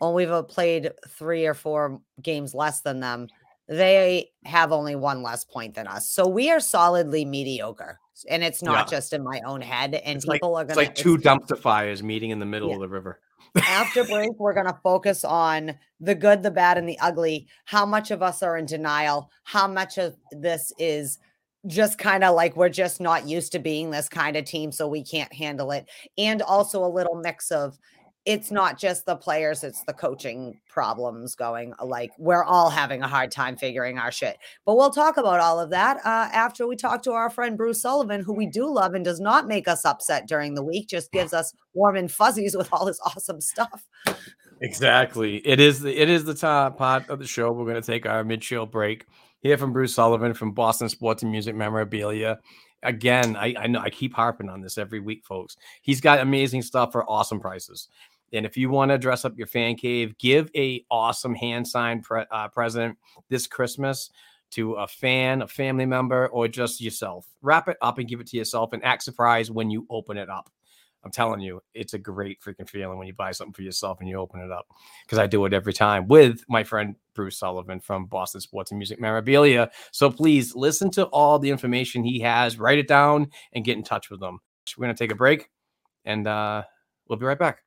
well, we've uh, played three or four games less than them. They have only one less point than us. So we are solidly mediocre. And it's not Yeah. just in my own head. And It's like, people are it's going like two dumpster fires meeting in the middle Yeah. of the river. after [laughs] break, we're going to focus on the good, the bad, and the ugly. How much of us are in denial? How much of this is just kind of like we're just not used to being this kind of team, so we can't handle it? And also a little mix of it's not just the players, it's the coaching problems going uh, like we're all having a hard time figuring our shit. But we'll talk about all of that uh, after we talk to our friend Bruce Sullivan, who we do love and does not make us upset during the week, just gives us warm and fuzzies [laughs] with all his awesome stuff. Exactly. It is the it is the top part of the show. We're going to take our mid show break. Hear from Bruce Sullivan from Boston Sports and Music Memorabilia. Again, I, I know I keep harping on this every week, folks. He's got amazing stuff for awesome prices. And if you want to dress up your fan cave, give a awesome hand signed pre- uh, present this Christmas to a fan, a family member, or just yourself. Wrap it up and give it to yourself, and act surprised when you open it up. I'm telling you, it's a great freaking feeling when you buy something for yourself and you open it up. Because I do it every time with my friend Bruce Sullivan from Boston Sports and Music Memorabilia. So please listen to all the information he has, write it down, and get in touch with them. We're gonna take a break, and uh, we'll be right back.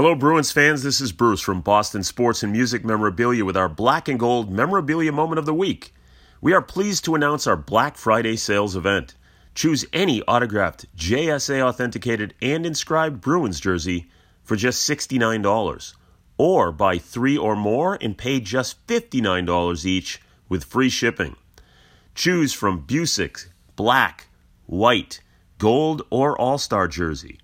Hello, Bruins fans. This is Bruce from Boston Sports and Music Memorabilia with our Black and Gold Memorabilia Moment of the Week. We are pleased to announce our Black Friday sales event. Choose any autographed, JSA authenticated, and inscribed Bruins jersey for just $69, or buy three or more and pay just $59 each with free shipping. Choose from Bucyk, black, white, gold, or all star jersey.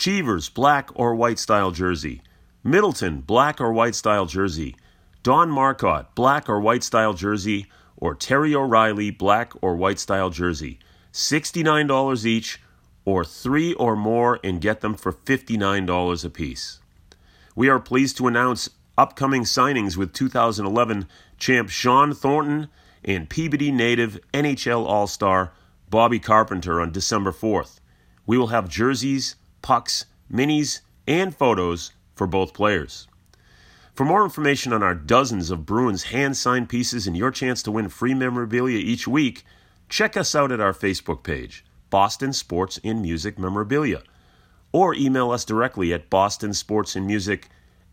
Cheevers black or white style jersey. Middleton black or white style jersey. Don Marcotte black or white style jersey. Or Terry O'Reilly black or white style jersey. $69 each, or three or more and get them for $59 apiece. We are pleased to announce upcoming signings with 2011 champ Shawn Thornton and Peabody native NHL All Star Bobby Carpenter on December 4th. We will have jerseys, pucks, minis, and photos for both players. For more information on our dozens of Bruins hand signed pieces and your chance to win free memorabilia each week, check us out at our Facebook page, Boston Sports and Music Memorabilia, or email us directly at bostonsportsandmusic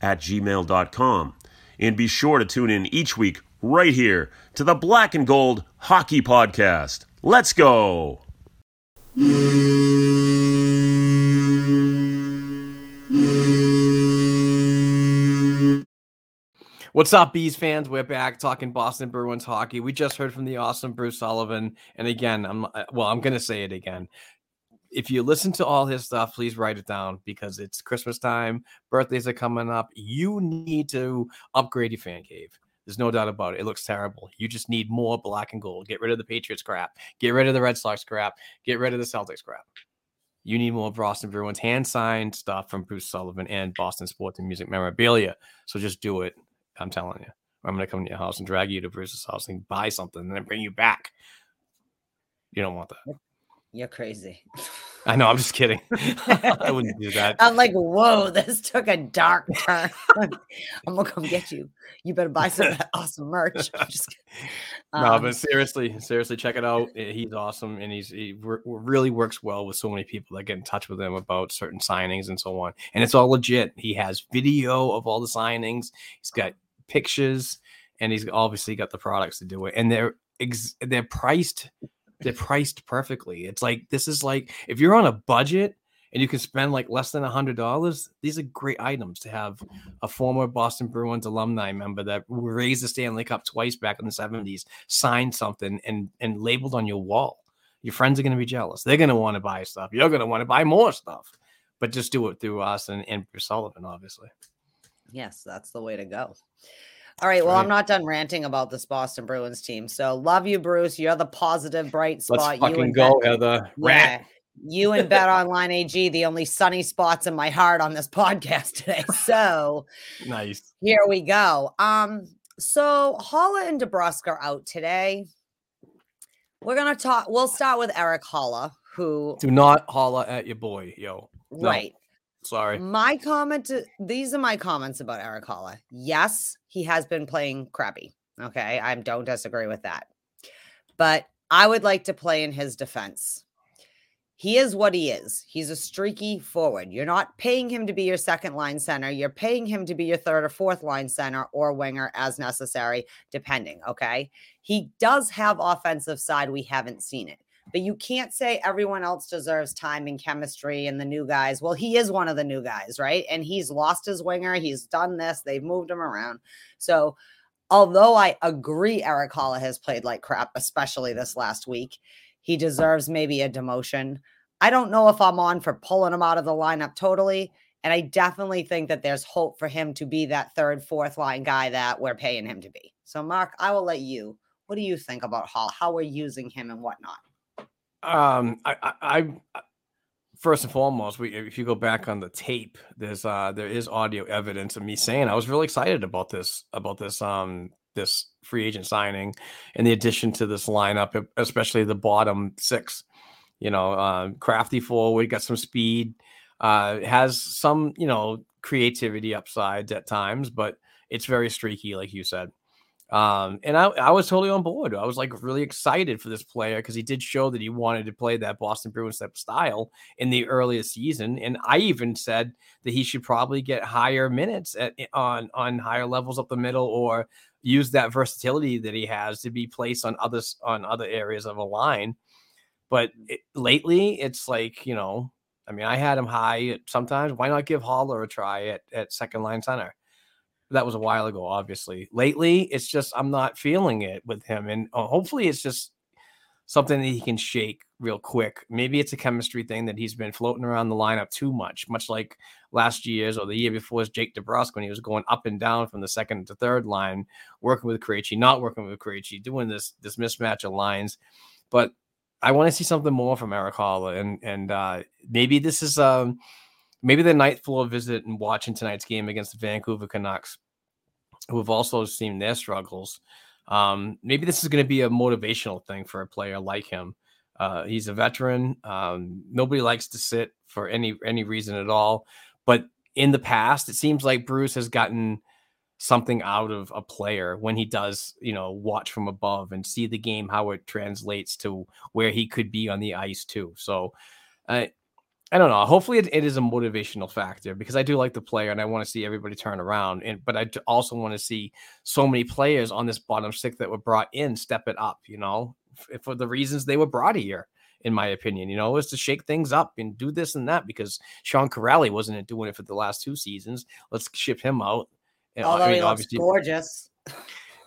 at gmail.com. And be sure to tune in each week right here to the Black and Gold Hockey Podcast. Let's go! What's up, Bees fans? We're back talking Boston Bruins hockey. We just heard from the awesome Bruce Sullivan, and again, I'm uh, well. I'm gonna say it again. If you listen to all his stuff, please write it down because it's Christmas time. Birthdays are coming up. You need to upgrade your fan cave. There's no doubt about it. It looks terrible. You just need more black and gold. Get rid of the Patriots crap. Get rid of the Red Sox crap. Get rid of the Celtics crap. You need more Boston Bruins hand signed stuff from Bruce Sullivan and Boston Sports and Music Memorabilia. So just do it. I'm telling you. I'm going to come to your house and drag you to Bruce's house and buy something and then bring you back. You don't want that. You're crazy. I know. I'm just kidding. [laughs] I wouldn't [laughs] do that. I'm like, whoa, this took a dark turn. [laughs] I'm gonna come get you. You better buy some awesome merch. I'm just kidding. no, Um, but seriously, seriously, check it out. He's awesome, and he's he wor- really works well with so many people that get in touch with him about certain signings and so on. And it's all legit. He has video of all the signings. He's got pictures, and he's obviously got the products to do it. And they're ex- they're priced they're priced perfectly. It's like this is like if you're on a budget and you can spend like less than a hundred dollars, these are great items to have a former Boston Bruins alumni member that raised the Stanley Cup twice back in the 70s, signed something and and labeled on your wall. Your friends are gonna be jealous. They're gonna want to buy stuff. You're gonna want to buy more stuff. But just do it through us and, and Sullivan, obviously. Yes, that's the way to go. All right. Well, I'm not done ranting about this Boston Bruins team. So love you, Bruce. You're the positive, bright spot. Let's you fucking and go, Ben- Heather. Yeah, you and Bet Online AG, the only sunny spots in my heart on this [laughs] podcast today. So [laughs] Nice. here we go. Um, so Haula and DeBrusk are out today. We're gonna talk. We'll start with Erik Haula, who Do not holla at your boy, yo. No, right. Sorry. My comment. To, these are my comments about Haula. Yes, he has been playing crappy. Okay, I don't disagree with that, but I would like to play in his defense. He is what he is. He's a streaky forward. You're not paying him to be your second line center. You're paying him to be your third or fourth line center or winger as necessary, depending. Okay. He does have offensive side. We haven't seen it. But you can't say everyone else deserves time and chemistry and the new guys. Well, he is one of the new guys, right? And he's lost his winger. He's done this. They've moved him around. So, although I agree Erik Haula has played like crap, especially this last week, he deserves maybe a demotion. I don't know if I'm on for pulling him out of the lineup totally. And I definitely think that there's hope for him to be that third, fourth line guy that we're paying him to be. So, Mark, I will let you. What do you think about Hall? How we're using him and whatnot? Um, I, I, first and foremost, we if you go back on the tape, there's uh there is audio evidence of me saying I was really excited about this about this um this free agent signing and the addition to this lineup, especially the bottom six. You know, uh, crafty forward, got some speed, uh, has some you know creativity upsides at times, but it's very streaky, like you said. Um, and I, I was totally on board. I was like really excited for this player because he did show that he wanted to play that Boston Bruins type style in the earliest season. And I even said that he should probably get higher minutes at on on higher levels up the middle or use that versatility that he has to be placed on others on other areas of a line. But it, lately, it's like you know, I mean, I had him high. Sometimes why not give Haula a try at at second line center? That was a while ago, obviously. Lately, it's just I'm not feeling it with him, and uh, hopefully, it's just something that he can shake real quick. Maybe it's a chemistry thing that he's been floating around the lineup too much, much like last year's or the year before was Jake DeBrusk when he was going up and down from the second to third line, working with Krejci, not working with Krejci, doing this this mismatch of lines. But I want to see something more from Eric Haula, and and uh, maybe this is um maybe the night floor visit and watching tonight's game against the Vancouver Canucks, who have also seen their struggles. Um, maybe this is going to be a motivational thing for a player like him. Uh, he's a veteran. Um, nobody likes to sit for any any reason at all. But in the past, it seems like Bruce has gotten something out of a player when he does, you know, watch from above and see the game how it translates to where he could be on the ice too. So, uh, I don't know. Hopefully, it, it is a motivational factor because I do like the player and I want to see everybody turn around. And but I also want to see so many players on this bottom six that were brought in step it up. You know, for the reasons they were brought here, in my opinion. You know, is to shake things up and do this and that because Sean Kuraly wasn't doing it for the last two seasons. Let's ship him out. Although I mean, he looks gorgeous.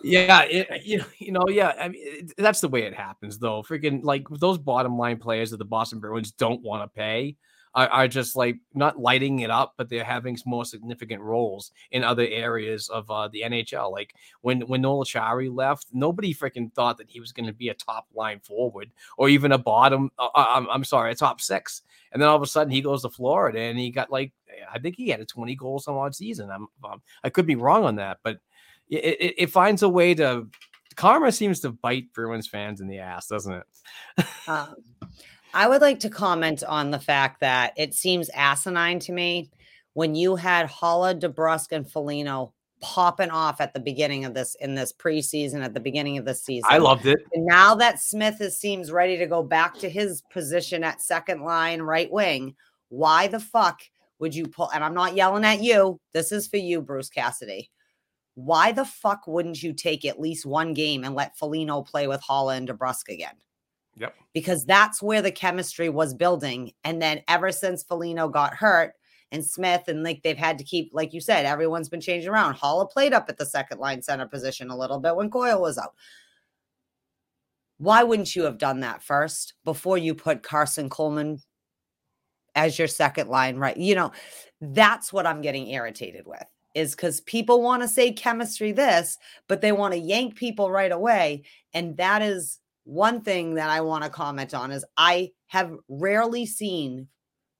Yeah, it, you, you know, yeah. I mean, it, that's the way it happens, though. Freaking like those bottom line players that the Boston Bruins don't want to pay are, are, just like not lighting it up, but they're having more significant roles in other areas of uh, the NHL. Like when when Noel Acciari left, nobody freaking thought that he was going to be a top line forward or even a bottom. Uh, uh, I'm, I'm sorry, a top six. And then all of a sudden he goes to Florida and he got like I think he had a 20 goal some odd season. I'm um, I could be wrong on that, but it, it, it finds a way to karma seems to bite Bruins fans in the ass, doesn't it? um, I would like to comment on the fact that it seems asinine to me when you had Haula, DeBrusk, and Foligno popping off at the beginning of this in this preseason at the beginning of the season. I loved it. And now that Smith is, seems ready to go back to his position at second line right wing, why the fuck would you pull? And I'm not yelling at you. This is for you, Bruce Cassidy. Why the fuck wouldn't you take at least one game and let Foligno play with Haula and DeBrusk again? Yep. Because that's where the chemistry was building. And then ever since Foligno got hurt and Smith, and like they've had to keep, like you said, everyone's been changing around. Haula played up at the second line center position a little bit when Coyle was out. Why wouldn't you have done that first before you put Karson Kuhlman as your second line, right? You know, that's what I'm getting irritated with is because people want to say chemistry this, but they want to yank people right away. And that is one thing that I want to comment on is I have rarely seen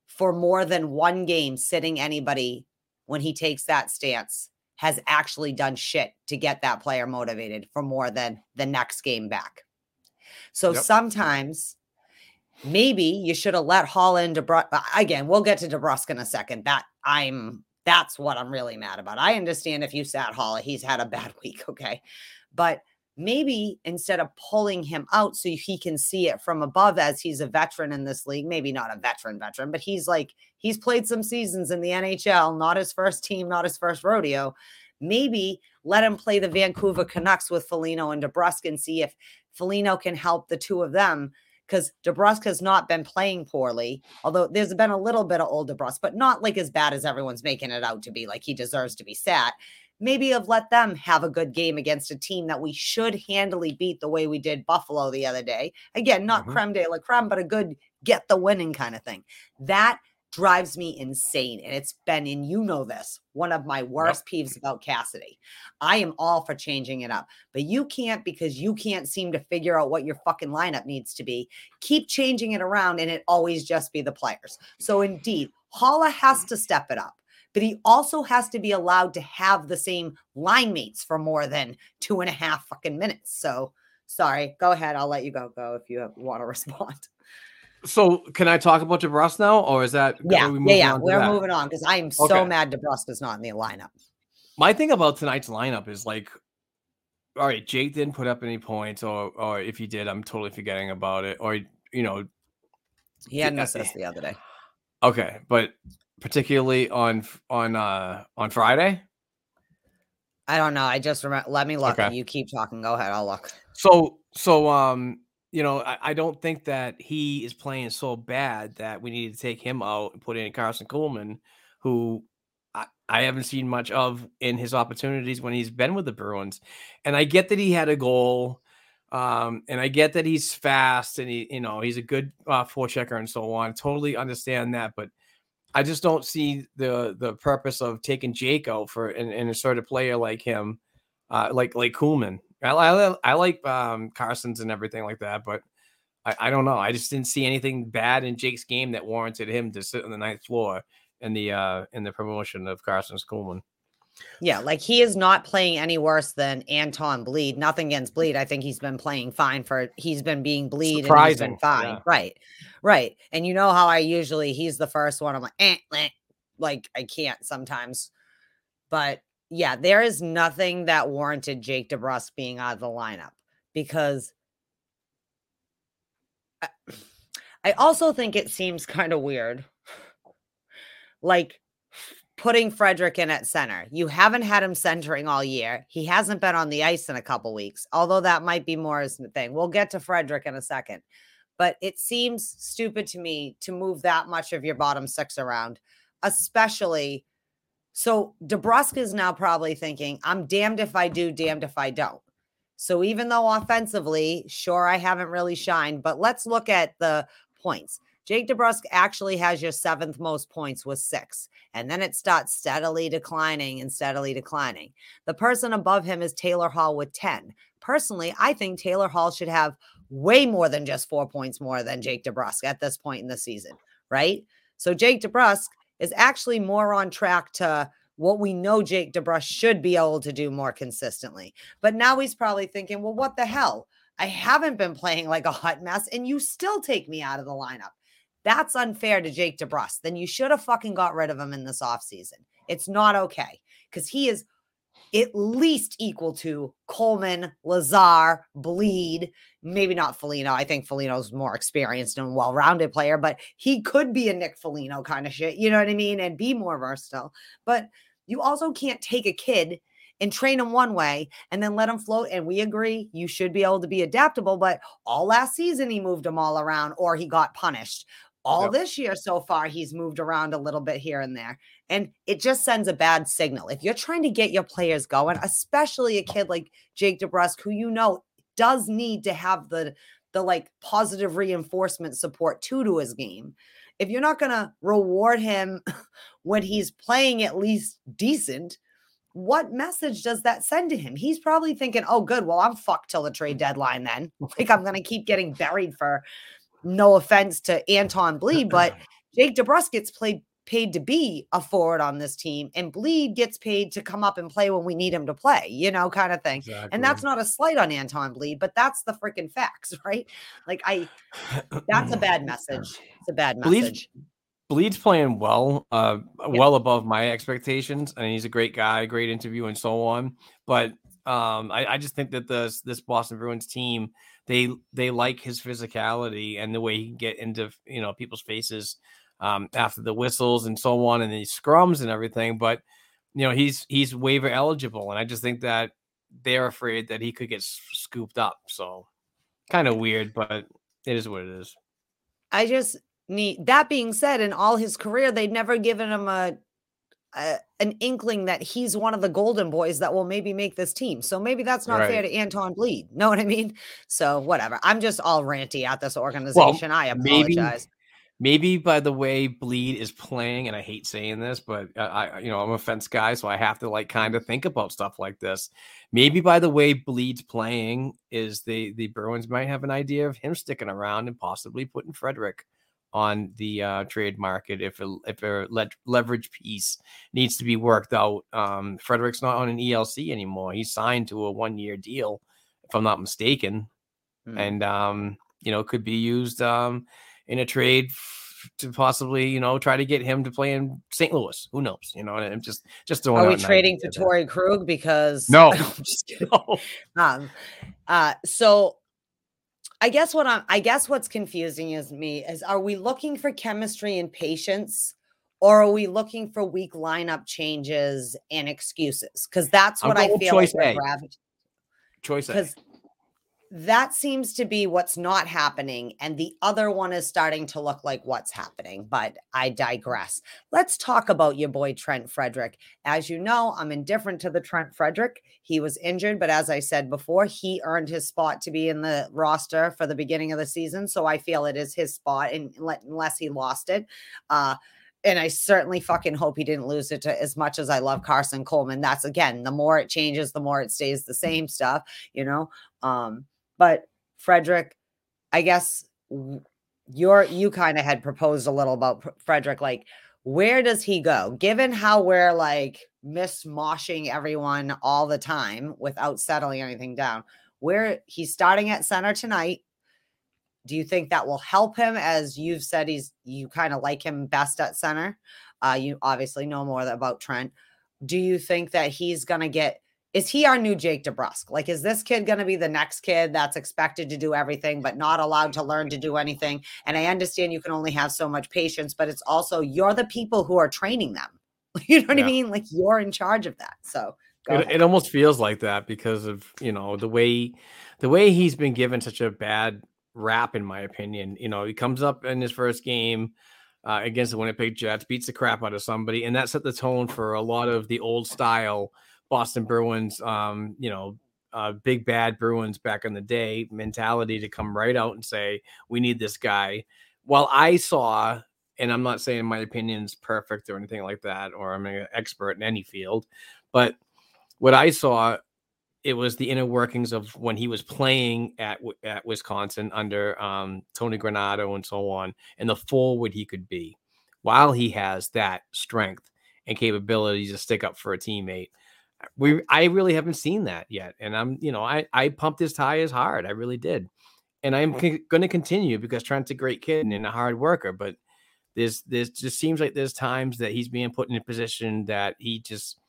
for more than one game sitting anybody when he takes that stance has actually done shit to get that player motivated for more than the next game back. So Yep. sometimes maybe you should have let Holland DeBrus uh, again. We'll get to DeBrusk in a second. That I'm that's what I'm really mad about. I understand if you sat Haula, he's had a bad [laughs] week, okay, but maybe instead of pulling him out so he can see it from above as he's a veteran in this league, maybe not a veteran veteran, but he's like he's played some seasons in the NHL, not his first team, not his first rodeo. Maybe let him play the Vancouver Canucks with Foligno and DeBrusk and see if Foligno can help the two of them because DeBrusk has not been playing poorly, although there's been a little bit of old DeBrusk, but not like as bad as everyone's making it out to be. Like he deserves to be sat. Maybe have let them have a good game against a team that we should handily beat the way we did Buffalo the other day. Again, not Mhm. creme de la creme, but a good get the winning kind of thing. That drives me insane. And it's been, and you know this, one of my worst peeves about Cassidy. I am all for changing it up, but you can't because you can't seem to figure out what your fucking lineup needs to be. Keep changing it around and it always just be the players. So indeed, Haula has to step it up. But he also has to be allowed to have the same line mates for more than two and a half fucking minutes. So sorry, go ahead. I'll let you go. Go if you want to [laughs] respond. So can I talk about DeBrusk now, or is that Yeah, we yeah, yeah. We're that? moving on because I am so Okay. mad DeBrusk is not in the lineup. My thing about tonight's lineup is like, all right, Jake didn't put up any points, or or if he did, I'm totally forgetting about it, or you know, He had an assist the other day. okay, but particularly on on uh on Friday. I don't know. I just remember. Let me look. Okay. You keep talking. Go ahead. I'll look. So so um you know I, I don't think that he is playing so bad that we need to take him out and put in Karson Kuhlman, who I, I haven't seen much of in his opportunities when he's been with the Bruins. And I get that he had a goal. Um, and I get that he's fast and he, you know, he's a good uh, forechecker and so on. Totally understand that, but I just don't see the the purpose of taking Jake out for and, and a player like him, uh, like like Kuhlman. I, I, I like um, Karson's and everything like that, but I, I don't know. I just didn't see anything bad in Jake's game that warranted him to sit on the ninth floor in the uh, in the promotion of Karson's Kuhlman. Yeah, like he is not playing any worse than Anton Blidh. Nothing against Blidh. I think he's been playing fine for he's been being Blidh and he's Surprising, been fine. yeah. Right. Right. And you know how I usually he's the first one. I'm like, eh, eh. like I can't sometimes. But yeah, there is nothing that warranted Jake DeBrusk being out of the lineup because I, [sighs] I also think it seems kind of weird. Like putting Frederic in at center. You haven't had him centering all year. He hasn't been on the ice in a couple weeks, although that might be more his thing. We'll get to Frederic in a second. But it seems stupid to me to move that much of your bottom six around, especially. So DeBrusk is now probably thinking, I'm damned if I do, damned if I don't. So even though offensively, sure, I haven't really shined, but let's look at the points. Jake DeBrusk actually has your seventh most points with six, and then it starts steadily declining and steadily declining. The person above him is Taylor Hall with 10. Personally, I think Taylor Hall should have way more than just four points more than Jake DeBrusk at this point in the season, right? So Jake DeBrusk is actually more on track to what we know Jake DeBrusk should be able to do more consistently. But now he's probably thinking, well, what the hell? I haven't been playing like a hot mess, and you still take me out of the lineup. That's unfair to Jake DeBrusk. Then you should have fucking got rid of him in this offseason. It's not okay because he is at least equal to Kuhlman, Lazar, Blidh, maybe not Foligno. I think Foligno's more experienced and well rounded player, but he could be a Nick Foligno kind of shit. You know what I mean? And be more versatile. But you also can't take a kid and train him one way and then let him float. And we agree you should be able to be adaptable. But all last season, he moved him all around or he got punished. All Yep. this year so far, he's moved around a little bit here and there. And it just sends a bad signal. If you're trying to get your players going, especially a kid like Jake DeBrusk, who you know does need to have the the like positive reinforcement support too to his game. If you're not gonna reward him [laughs] when he's playing at least decent, what message does that send to him? He's probably thinking, oh, good, well, I'm fucked till the trade deadline then. [laughs] Like I'm gonna keep getting buried for no offense to Anton Blidh, [laughs] but Jake DeBrusk gets played paid to be a forward on this team, and Blidh gets paid to come up and play when we need him to play, you know, kind of thing. Exactly. And that's not a slight on Anton Blidh, but that's the freaking facts, [laughs] right? Like I that's a bad [clears throat] message. It's a bad message. Blidh's playing well, uh, well above my expectations, and he's a great guy, great interview, and so on. But um, I, I just think that this this Boston Bruins team they they like his physicality and the way he can get into you know people's faces um, after the whistles and so on, and the scrums and everything. But you know he's he's waiver eligible, and I just think that they're afraid that he could get scooped up. So kind of weird, but it is what it is. I just need that being said, in all his career, they'd never given him a, a an inkling that he's one of the golden boys that will maybe make this team. So maybe that's not fair to Anton Blidh. [laughs] Know what I mean? So whatever. I'm just all ranty at this organization. I maybe- apologize. maybe by the way blidh is playing and i hate saying this but uh, i you know i'm a fence guy so i have to like kind of think about stuff like this maybe by the way blidh's playing is the the bruins might have an idea of him sticking around and possibly putting frederic on the uh, trade market if a, if a le- leverage piece needs to be worked out um frederic's not on an elc anymore he's signed to a one year deal if i'm not mistaken Hmm. and um you know could be used um in a trade f- to possibly, you know, try to get him to play in St. Louis. Who knows? You know, I'm just just throwing Are we trading for. Torey Krug? Because No. [laughs] I'm just [laughs] kidding. No. um uh so i guess what i'm i guess what's confusing is me is are we looking for chemistry and patience or are we looking for weak lineup changes and excuses because that's what i feel like choice we're A. Choice A. that seems to be what's not happening and the other one is starting to look like what's happening but i digress let's talk about your boy trent frederic as you know i'm indifferent to the trent frederic he was injured but as i said before he earned his spot to be in the roster for the beginning of the season so i feel it is his spot and unless he lost it uh and I certainly fucking hope he didn't lose it to as much as I love Karson Kuhlman. That's again, the more it changes, the more it stays the same stuff, you know. Um, but Frederic, I guess you're you kind of had proposed a little about Frederic, like where does he go? Given how we're like mismoshing everyone all the time without settling anything down, where he's starting at center tonight. Do you think that will help him? As you've said, he's you kind of like him best at center. Uh, you obviously know more about Trent. Do you think that he's gonna get? Is he our new Jake DeBrusk? Like, is this kid gonna be the next kid that's expected to do everything but not allowed to learn to do anything? And I understand you can only have so much patience, but it's also you're the people who are training them. [laughs] You know what Yeah. I mean? Like you're in charge of that. So It, it almost feels like that because of you know the way the way he's been given such a bad rap, in my opinion. You know, he comes up in his first game uh, against the Winnipeg Jets, beats the crap out of somebody, and that set the tone for a lot of the old style Boston Bruins. Um, you know, uh, big bad Bruins back in the day mentality to come right out and say we need this guy. While I saw, and I'm not saying my opinion's perfect or anything like that, or I'm an expert in any field, but what I saw, it was the inner workings of when he was playing at at Wisconsin under um, Tony Granato and so on, and the forward he could be, while he has that strength and capability to stick up for a teammate. We I really haven't seen that yet, and I'm you know I I pumped his as hard, I really did, and I'm going to continue because Trent's a great kid and a hard worker, but there's there's just seems like there's times that he's being put in a position that he just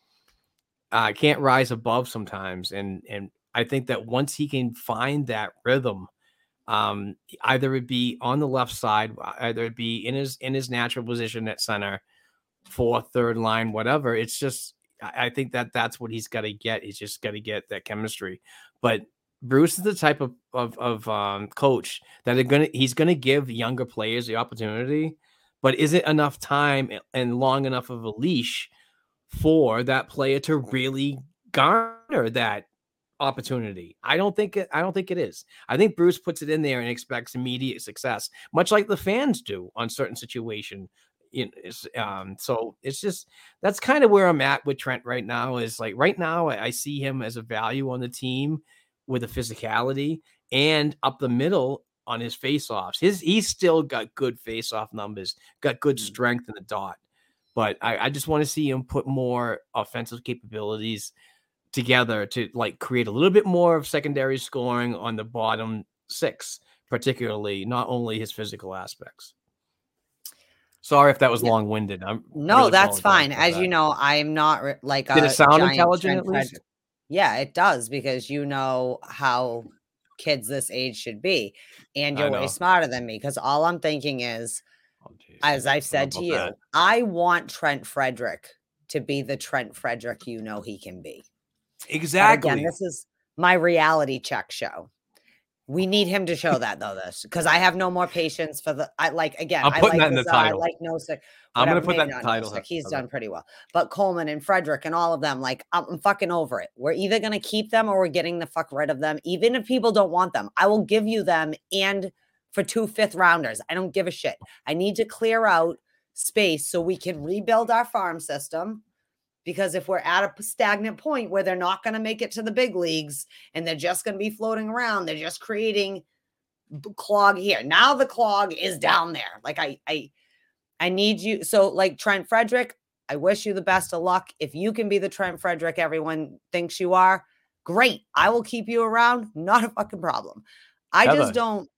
uh, can't rise above sometimes, and and I think that once he can find that rhythm, um, either it be on the left side, either it be in his in his natural position at center, fourth, third line, whatever. It's just I think that that's what he's got to get. He's just got to get that chemistry. But Bruce is the type of of, of um, coach that are gonna he's gonna give younger players the opportunity, but is it enough time and long enough of a leash for that player to really garner that opportunity? I don't think it. I don't think it is. I think Bruce puts it in there and expects immediate success, much like the fans do on certain situation. You know, it's, um, so it's just that's kind of where I'm at with Trent right now. Is like right now I, I see him as a value on the team with a physicality and up the middle on his faceoffs. His he's still got good faceoff numbers, got good Mm. strength in the dot. But I, I just want to see him put more offensive capabilities together to like create a little bit more of secondary scoring on the bottom six, particularly not only his physical aspects. Sorry if that was Yeah. long winded. I'm No, really that's fine. As that. you know, I'm not re- like Did a it sound intelligent at least? Yeah, it does because you know how kids this age should be, and you're way smarter than me. Because all I'm thinking is, Oh, as I've said to you, that. I want Trent Frederic to be the Trent Frederic you know he can be. Exactly. again, this is my reality check show. We need him to show that though. This because I have no more patience for the. I like again. I'm I putting like that in the Lazar, I title. like Nosek. I'm gonna put that in the title. Nosek, He's done pretty well, but Kuhlman and Frederic and all of them, like I'm, I'm fucking over it. We're either gonna keep them or we're getting the fuck rid of them. Even if people don't want them, I will give you them and for two fifth rounders. I don't give a shit. I need to clear out space so we can rebuild our farm system. Because if we're at a stagnant point where they're not going to make it to the big leagues and they're just going to be floating around, they're just creating clog here. Now the clog is down there. Like I, I, I need you. So like Trent Frederic, I wish you the best of luck. If you can be the Trent Frederic everyone thinks you are, great. I will keep you around. Not a fucking problem. I Heather. just don't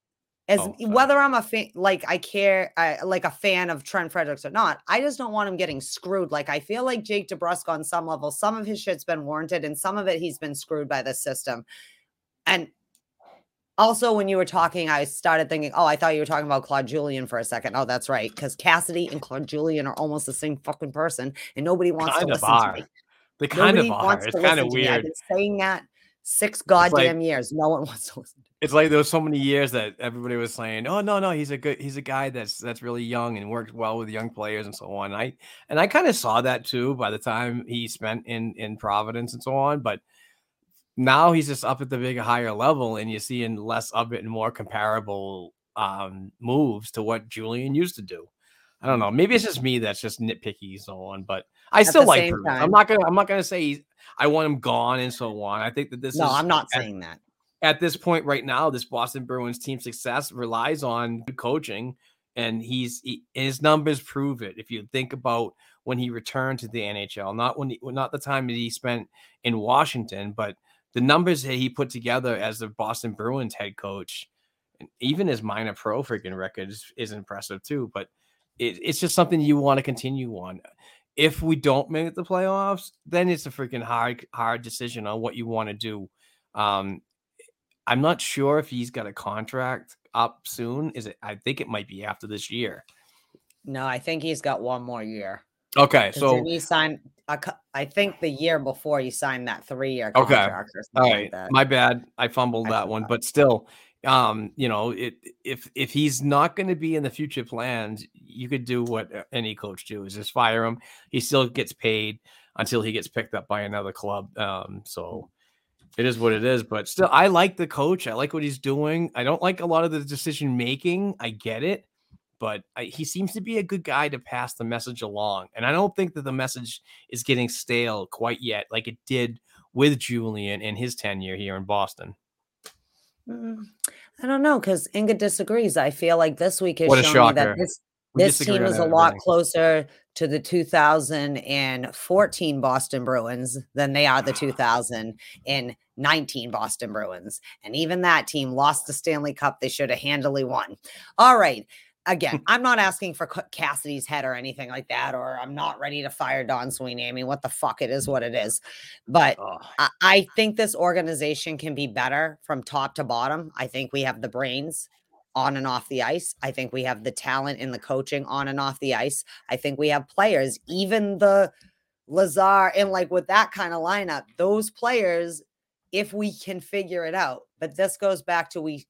as Oh, whether I'm a fan, like I care, I, like a fan of Trent Frederics or not. I just don't want him getting screwed. Like I feel like Jake DeBrusk on some level, some of his shit's been warranted, and some of it he's been screwed by the system. And also, when you were talking, I started thinking, oh, I thought you were talking about Claude Julien for a second. Oh, that's right, because Cassidy and Claude Julien are almost the same fucking person, and nobody wants Kind to listen are. to me. They kind Nobody of are. It's kind of me. I've weird. been saying that six goddamn years. No one [laughs] wants to listen. to me. It's like there was so many years that everybody was saying, "Oh no, no, he's a good, he's a guy that's that's really young and works well with young players and so on." And I and I kind of saw that too by the time he spent in in Providence and so on. But now he's just up at the big higher level, and you're seeing less of it and more comparable um, moves to what Julien used to do. I don't know. Maybe it's just me that's just nitpicky and so on, but I At still like. same I'm not gonna. I'm not gonna say he's, I want him gone and so on. I think that this No, is. I'm not saying that. At this point right now, this Boston Bruins team success relies on coaching, and he's he, his numbers prove it. If you think about when he returned to the NHL, not when he, not the time that he spent in Washington, but the numbers that he put together as the Boston Bruins head coach, and even his minor pro freaking record is, is impressive too. But it, it's just something you want to continue on. If we don't make the playoffs, then it's a freaking hard hard decision on what you want to do. Um, I'm not sure if he's got a contract up soon. Is it? I think it might be after this year. No, I think he's got one more year. Okay, so he signed? A, I think the year before he signed that three-year Okay. contract or all something right, like that. my bad. I fumbled I that one, but still, um, you know, it if if he's not going to be in the future plans, you could do what uh, any coach do is just fire him. He still gets paid until he gets picked up by another club. Um, so it is what it is. But still, I like the coach. I like what he's doing. I don't like a lot of the decision making. I get it, but I, he seems to be a good guy to pass the message along. And I don't think that the message is getting stale quite yet, like it did with Julien in his tenure here in Boston. Mm, I don't know because Inga disagrees. I feel like this week has What a shown me that this We this team is a lot everything. closer to the 2014 Boston Bruins than they are the 2019 [sighs] Boston Bruins. And even that team lost the Stanley Cup they should have handily won. All right. Again, [laughs] I'm not asking for Cassidy's head or anything like that, or I'm not ready to fire Don Sweeney. I mean, what the fuck? It is what it is. But Oh, I, I think this organization can be better from top to bottom. I think we have the brains on and off the ice. I think we have the talent in the coaching on and off the ice. I think we have players, even the Lazar and like with that kind of lineup, those players, if we can figure it out. But this goes back to we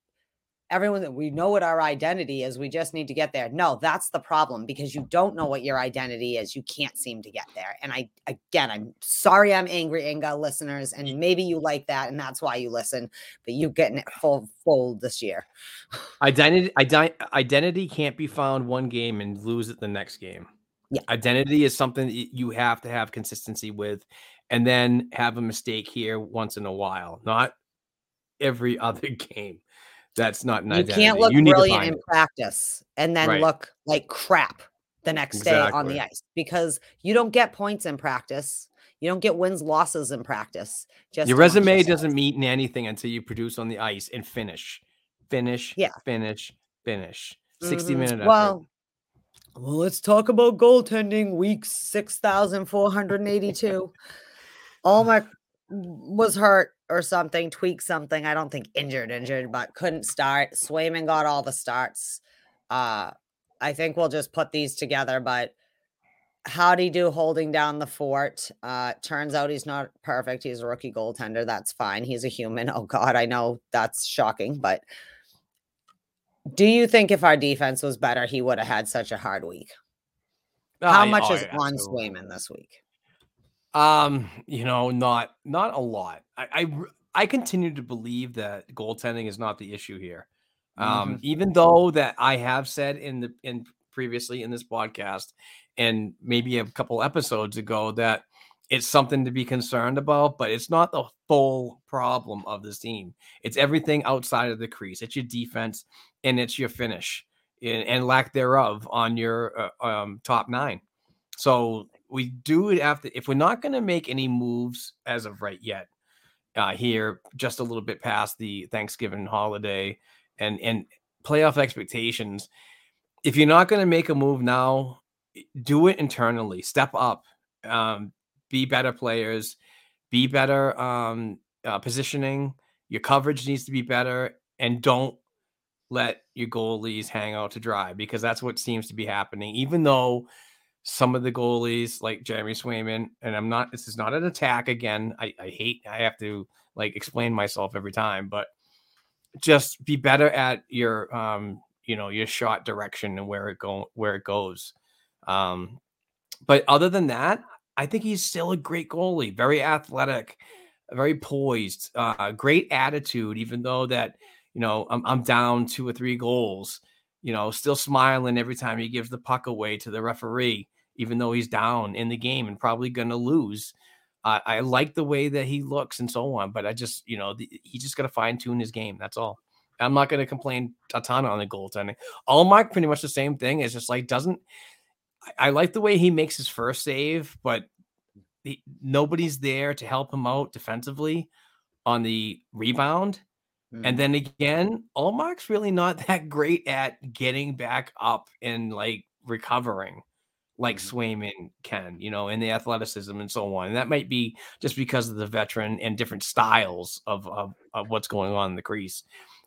everyone that we know what our identity is. We just need to get there. No, that's the problem because you don't know what your identity is. You can't seem to get there. And I, again, I'm sorry I'm angry, Inga listeners. And maybe you like that and that's why you listen, but you're getting it full, full this year. [laughs] identity ident- identity can't be found one game and lose it the next game. Yeah. Identity is something that you have to have consistency with and then have a mistake here once in a while, not every [laughs] other game. That's not an you identity. can't look you brilliant in it. practice and then Right. look like crap the next day on the ice because you don't get points in practice. You don't get wins, losses in practice. Just Your resume doesn't mean anything until you produce on the ice and finish, finish, Yeah. finish, finish. 60 Mhm. minute effort. Well, well, let's talk about goaltending. Week six thousand four hundred and eighty-two. Ullmark was hurt or something, tweaked something. I don't think injured, injured, but couldn't start. Swayman got all the starts. Uh, I think we'll just put these together. But how'd he do holding down the fort? Uh, turns out he's not perfect. He's a rookie goaltender. That's fine. He's a human. [laughs] Oh God, I know that's shocking, but do you think if our defense was better, he would have had such a hard week? How much oh, is yeah, on. Swayman this week? Um, you know, not not a lot. I I continue to believe that goaltending is not the issue here. Um, even though that I have said in the in previously in this podcast and maybe a couple episodes ago that it's something to be concerned about, but it's not the full problem of this team. It's everything outside of the crease. It's your defense and it's your finish and, and lack thereof on your uh, um, top nine. So we do it after if we're not going to make any moves as of right yet, uh, here just a little bit past the Thanksgiving holiday and and playoff expectations, if you're not going to make a move now, do it internally. Step up, um, be better players, be better um, uh, positioning. Your coverage needs to be better, and don't let your goalies hang out to dry because that's what seems to be happening. Even though some of the goalies, like Jeremy Swayman, and I'm not, this is not an attack again. I, I hate, I have to like explain myself every time, but just be better at your, um, you know, your shot direction and where it go, where it goes. Um, but other than that, I think he's still a great goalie, very athletic, very poised, uh, great attitude, even though that, you know, I'm, I'm down two or three goals, you know, still smiling every time he gives the puck away to the referee, even though he's down in the game and probably going to lose. Uh, I like the way that he looks and so on, but I just, you know, the, he just got to fine tune his game. That's all. I'm not going to complain a ton on the goaltending. All Ullmark, pretty much the same thing. It's just like, doesn't, I, I like the way he makes his first save, but he, nobody's there to help him out defensively on the rebound. And mm. then again, Ullmark's really not [laughs] that great at getting back up and like recovering like mm-hmm. Swayman can, you know, and the athleticism and so on. And that might be just because of the veteran and different styles of, of, of what's going on in the crease.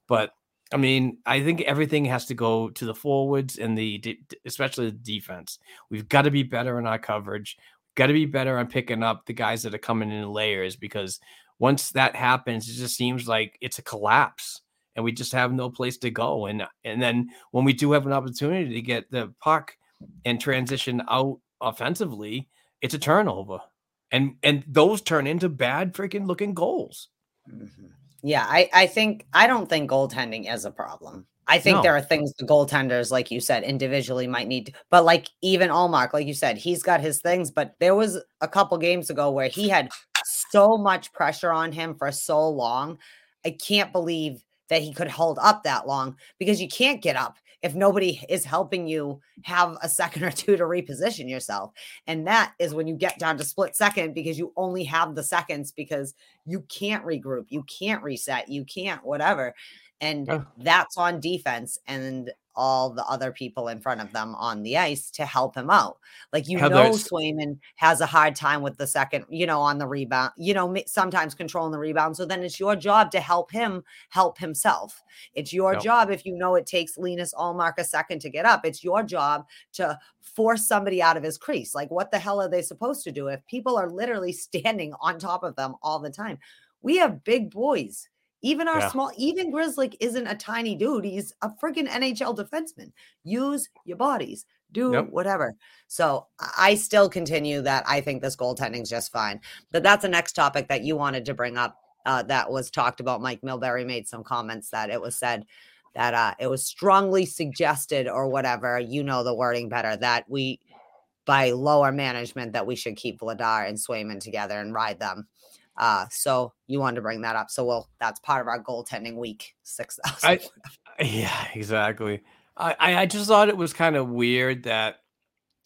But I mean, I think everything has to go to the forwards and the, especially the defense. We've got to be better in our coverage. Got to be better on picking up the guys that are coming in layers because once that happens, it just seems like it's a collapse and we just have no place to go. And and then when we do have an opportunity to get the puck and transition out offensively, it's a turnover. And and those turn into bad freaking looking goals. Mm-hmm. Yeah, I, I think I don't think goaltending is a problem. I think No. there are things the goaltenders, like you said, individually might need to, but like even Ullmark, like you said, he's got his things, but there was a couple games ago where he had so much pressure on him for so long. I can't believe that he could hold up that long because you can't get up if nobody is helping you have a second [laughs] or two to reposition yourself. And that is when you get down to split second because you only have the seconds because you can't regroup, you can't reset, you can't whatever. And that's on defense and all the other people in front of them on the ice to help him out. Like you know, Swayman has a hard time with the second, you know, on the rebound, you know, sometimes controlling the rebound. So then it's your job to help him help himself. It's your job if you know it takes Linus Ullmark a second to get up. It's your job to force somebody out of his crease. Like, what the hell are they supposed to do if people are literally [laughs] standing on top of them all the time? We have big boys. Even our Yeah. small, even Grizzly isn't a tiny dude. He's a freaking NHL defenseman. Use your bodies, do whatever. So I I still continue that I think this goaltending's just fine. But that's the next topic that you wanted to bring up. Uh, that was talked about. Mike Milbury made some comments that it was said that uh, it was strongly suggested or whatever. You know the wording better that we by lower management that we should keep Vladar and Swayman together and ride them. Uh, so you wanted to bring that up. So well, that's part of our goaltending week six [laughs] [laughs] yeah, exactly. I, I I just thought it was kind of weird that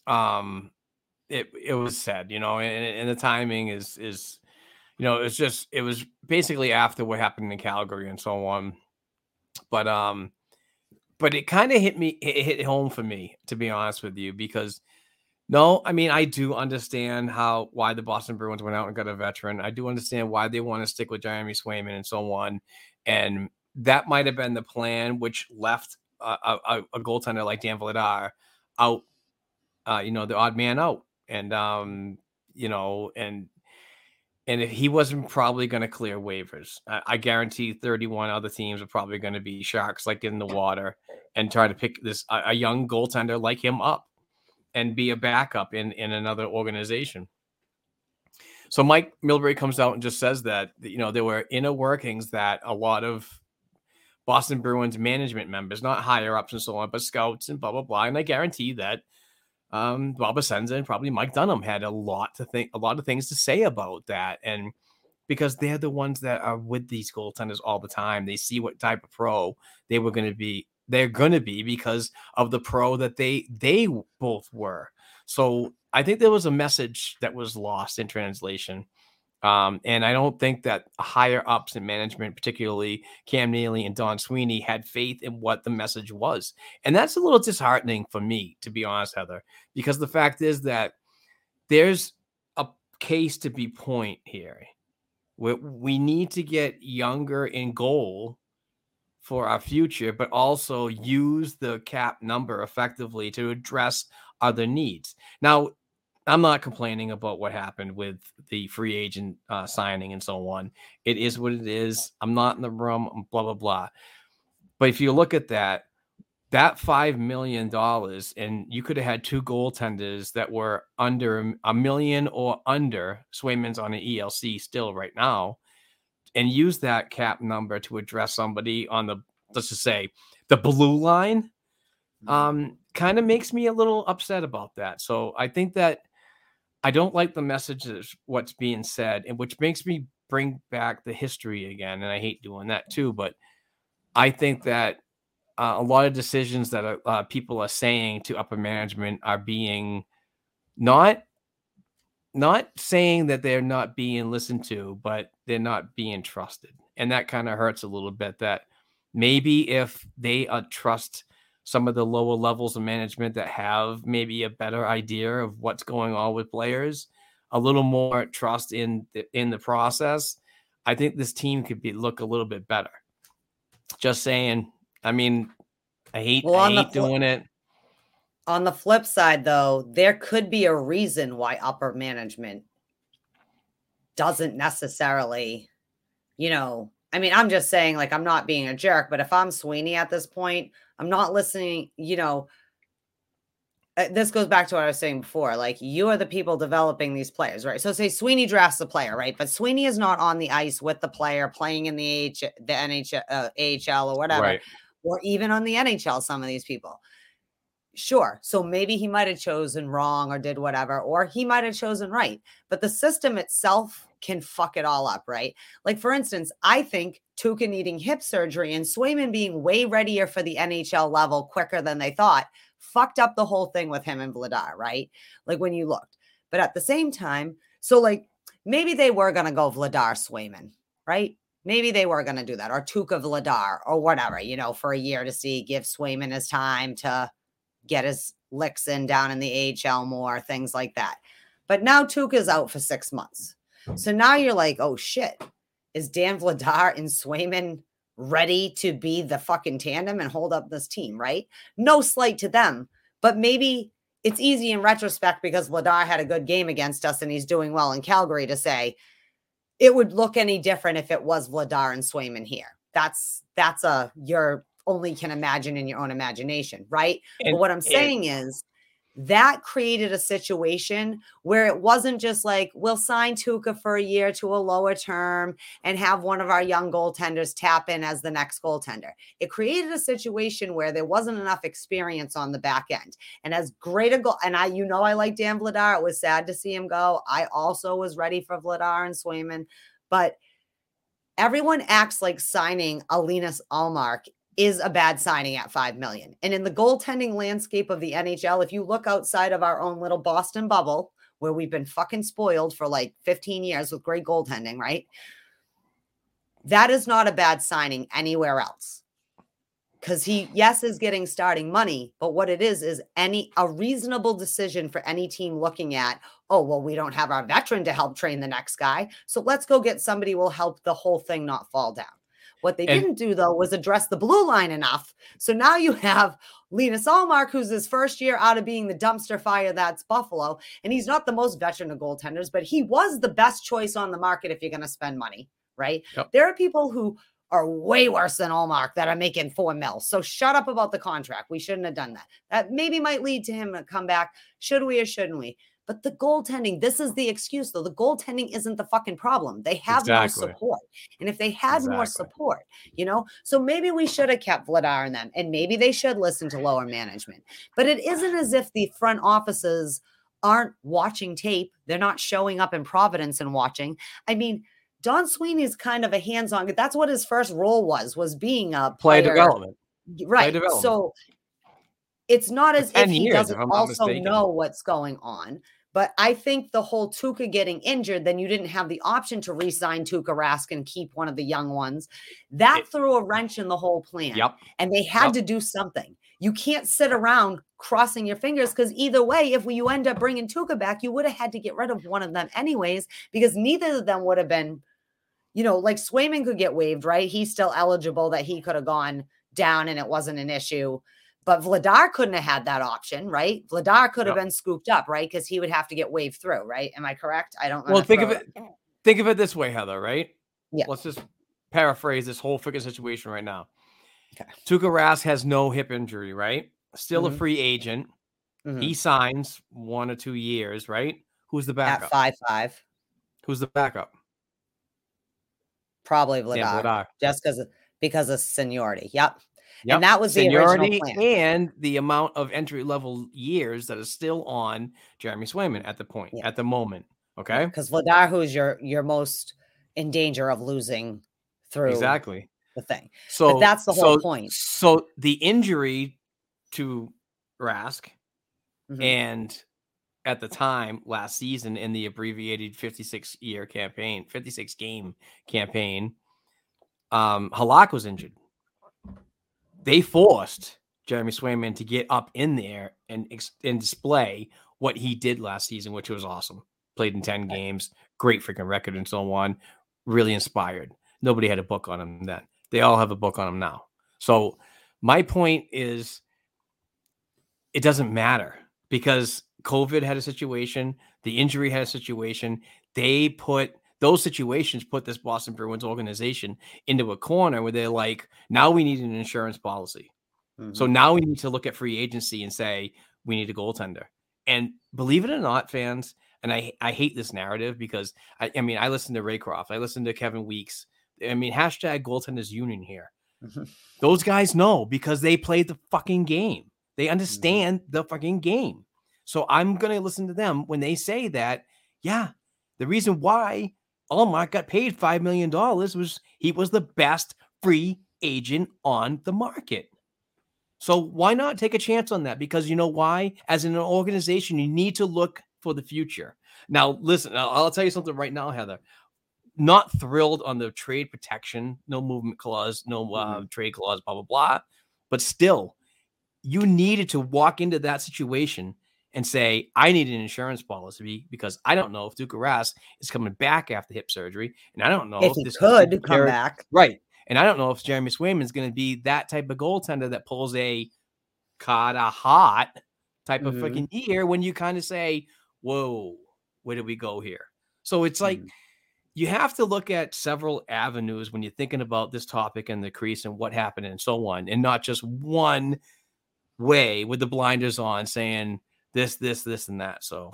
um it it was said, you know, and, and the timing is is you know, it's just it was basically after what happened in Calgary and so on. But um but it kind of hit me it hit home for me to be honest with you because no, I mean I do understand how why the Boston Bruins went out and got a veteran. I do understand why they want to stick with Jeremy Swayman and so on. And that might have been the plan, which left a, a, a goaltender like Dan Vladar out, uh, you know, the odd man out, and um, you know, and and if he wasn't probably going to clear waivers, I, I guarantee 31 other teams are probably going to be sharks like in the water and try to pick this a, a young goaltender like him up and be a backup in in another organization. So Mike Milbury comes out and just says that you know there were inner workings that a lot of Boston Bruins management members, not higher ups and so on, but scouts and blah blah blah. And I guarantee that um, Bob Essensa and probably Mike Dunham had a lot to think, a lot of things to say about that, and because they're the ones that are with these goaltenders all the time, they see what type of pro they were going to be. They're going to be because of the pro that they they both were. So I think there was a message that was lost in translation um, and I don't think that higher ups in management, particularly Cam Neely and Don Sweeney, had faith in what the message was. And that's a little disheartening for me, to be honest, Heather, because the fact is that there's a case to be point here. We, we need to get younger in goal for our future, but also use the cap number effectively to address other needs. Now, I'm not complaining about what happened with the free agent uh, signing and so on. It is what it is. I'm not in the room, blah, blah, blah. But if you look at that, that $5 million, and you could have had two goaltenders that were under a million or under, Swayman's on an ELC still right now, and use that cap number to address somebody on the, let's just say, the blue line, um, kind of makes me a little upset about that. So I think that I don't like the messages, what's being said, and which makes me bring back the history again. And I hate doing that too, but I think that uh, a lot of decisions that uh, people are saying to upper management are being not not saying that they're not being listened to, but they're not being trusted, and that kind of hurts a little bit. That maybe if they uh, trust some of the lower levels of management that have maybe a better idea of what's going on with players, a little more trust in the, in the process, I think this team could be look a little bit better. Just saying. I mean, I hate, Well, I hate doing it. On the flip side, though, there could be a reason why upper management doesn't necessarily, you know, I mean, I'm just saying, like, I'm not being a jerk, but if I'm Sweeney at this point, I'm not listening, you know. uh, This goes back to what I was saying before. Like, you are the people developing these players, right? So, say Sweeney drafts the player, right? But Sweeney is not on the ice with the player playing in the, H, the NHL, uh, AHL or whatever, Right. or even on the NHL, some of these people. Sure. So maybe he might have chosen wrong or did whatever, or he might have chosen right. But the system itself can fuck it all up, right? Like, for instance, I think Tuukka needing hip surgery and Swayman being way readier for the NHL level quicker than they thought fucked up the whole thing with him and Vladar, right? Like, when you looked. But at the same time, so like maybe they were going to go Vladar Swayman, right? Maybe they were going to do that, or Tuukka Vladar, or whatever, you know, for a year to see, give Swayman his time to get his licks in down in the AHL more, things like that. But now Tuukka's out for six months. So now you're like, oh shit, is Dan Vladar and Swayman ready to be the fucking tandem and hold up this team, right? No slight to them, but maybe it's easy in retrospect because Vladar had a good game against us and he's doing well in Calgary to say it would look any different if it was Vladar and Swayman here. That's that's a you're only can imagine in your own imagination, right? And- but what I'm and- saying is that created a situation where it wasn't just like we'll sign Tuukka for a year to a lower term and have one of our young goaltenders tap in as the next goaltender. It created a situation where there wasn't enough experience on the back end. And as great a goal, and I, you know, I like Dan Vladar. It was sad to see him go. I also was ready for Vladar and Swayman, but everyone acts like signing Alinus Allmark is a bad signing at 5 million. And in the goaltending landscape of the NHL, if you look outside of our own little Boston bubble, where we've been fucking spoiled for like 15 years with great goaltending, right? That is not a bad signing anywhere else. Cuz he yes is getting starting money, but what it is is any a reasonable decision for any team looking at, oh, well we don't have our veteran to help train the next guy, so let's go get somebody will help the whole thing not fall down. What they And- didn't do though was address the blue line enough. So now you have Linus Ullmark, who's his first year out of being the dumpster fire that's Buffalo. And he's not the most veteran of goaltenders, but he was the best choice on the market if you're going to spend money, right? Yep. There are people who are way worse than Ullmark that are making four mil. So shut up about the contract. We shouldn't have done that. That maybe might lead to him to come back. Should we or shouldn't we? But the goaltending, this is the excuse though. The goaltending isn't the fucking problem. They have Exactly. more support. And if they had more support, you know, so maybe we should have kept Vladar in them and maybe they should listen to lower management. But it isn't as if the front offices aren't watching tape. They're not showing up in Providence and watching. I mean, Don Sweeney's kind of a hands-on. That's what his first role was, was being a Play player. development. Right. development. So it's not as if he years, doesn't I'm also mistaken. know what's going on. But I think the whole Tuukka getting injured, then you didn't have the option to re-sign Tuukka Rask and keep one of the young ones. That It- threw a wrench in the whole plan. Yep. And they had Yep. to do something. You can't sit around crossing your fingers because either way, if you end up bringing Tuukka back, you would have had to get rid of one of them anyways, because neither of them would have been, you know, like Swayman could get waived, right? He's still eligible that he could have gone down and it wasn't an issue. But Vladar couldn't have had that option, right? Vladar could have Yep. been scooped up, right? Because he would have to get waved through, right? Am I correct? I don't. Well, think of throw it. Think of it this way, Heather. Right? Yeah. Let's just paraphrase this whole freaking situation right now. Okay. Tuukka Rask has no hip injury, right? Still a Mhm. free agent. Mhm. He signs one or two years, right? Who's the backup? at five five, Who's the backup? probably Vladar, Vladar. just because because of seniority. Yep. Yep. And that was the original Seniority plan. and the amount of entry level years that is still on Jeremy Swayman at the point, Yeah. at the moment. Okay. Because Vladar, who's your your most in danger of losing through Exactly. the thing. So that's the whole so- point. So the injury to Rask Mhm. and at the time last season in the abbreviated 56 year campaign, 56 game campaign, um, Halak was injured. They forced Jeremy Swayman to get up in there and and display what he did last season, which was awesome. Played in 10 games, great freaking record and so on. Really inspired. Nobody had a book on him then. They all have a book on him now. So my point is it doesn't matter because COVID had a situation, the injury had a situation. They put those situations put this Boston Bruins organization into a corner where they're like, now we need an insurance policy. So Mhm. now we need to look at free agency and say we need a goaltender. And believe it or not, fans, and I I hate this narrative because I, I mean I listen to Raycroft, I listen to Kevin Weeks. I mean hashtag goaltenders union here. Mhm. Those guys know because they played the fucking game. They Mm-hmm. understand the fucking game. So I'm gonna listen to them when they say that. Yeah, the reason why Ullmark got paid five million dollars was he was the best free agent on the market. So why not take a chance on that? Because you know why? As an organization, you need to look for the future. Now, listen, I'll tell you something right now, Heather. Not thrilled on the trade protection, no movement clause, no uh, trade clause, blah blah blah. But still, you needed to walk into that situation and say, "I need an insurance policy because I don't know if Tuukka Rask is coming back after hip surgery, and I don't know if he this could come back, Right. And I don't know if Jeremy Swayman is going to be that type of goaltender that pulls a Carter Hart type of Mhm. freaking year when you kind of say, whoa, where do we go here? So it's like Mhm. you have to look at several avenues when you're thinking about this topic and the crease and what happened and so on, and not just one way with the blinders on saying this, this, this, and that. So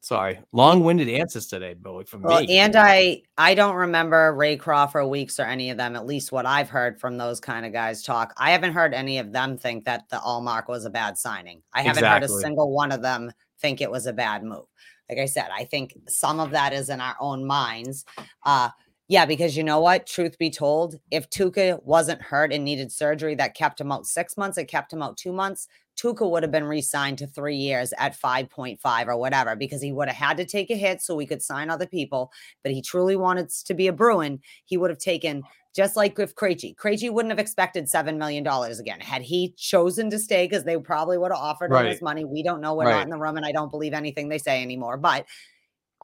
sorry, long winded answers today, Bowie, from Well, me. and I I don't remember Raycroft Weeks or any of them. At least what I've heard from those kind of guys talk. I haven't heard any of them think that the Ullmark was a bad signing. I haven't heard a single one of them think it was a bad move. Like I said, I think some of that is in our own minds. Uh, Yeah, because you know what? Truth be told, if Tuukka wasn't hurt and needed surgery that kept him out six months, it kept him out two months, Tuukka would have been re signed to three years at 5.5 or whatever because he would have had to take a hit so we could sign other people. But he truly wanted to be a Bruin. He would have taken, just like with Krejci, Krejci wouldn't have expected $7 million again. Had he chosen to stay, because they probably would have offered him his money. We don't know. We're Right. not in the room and I don't believe anything they say anymore. But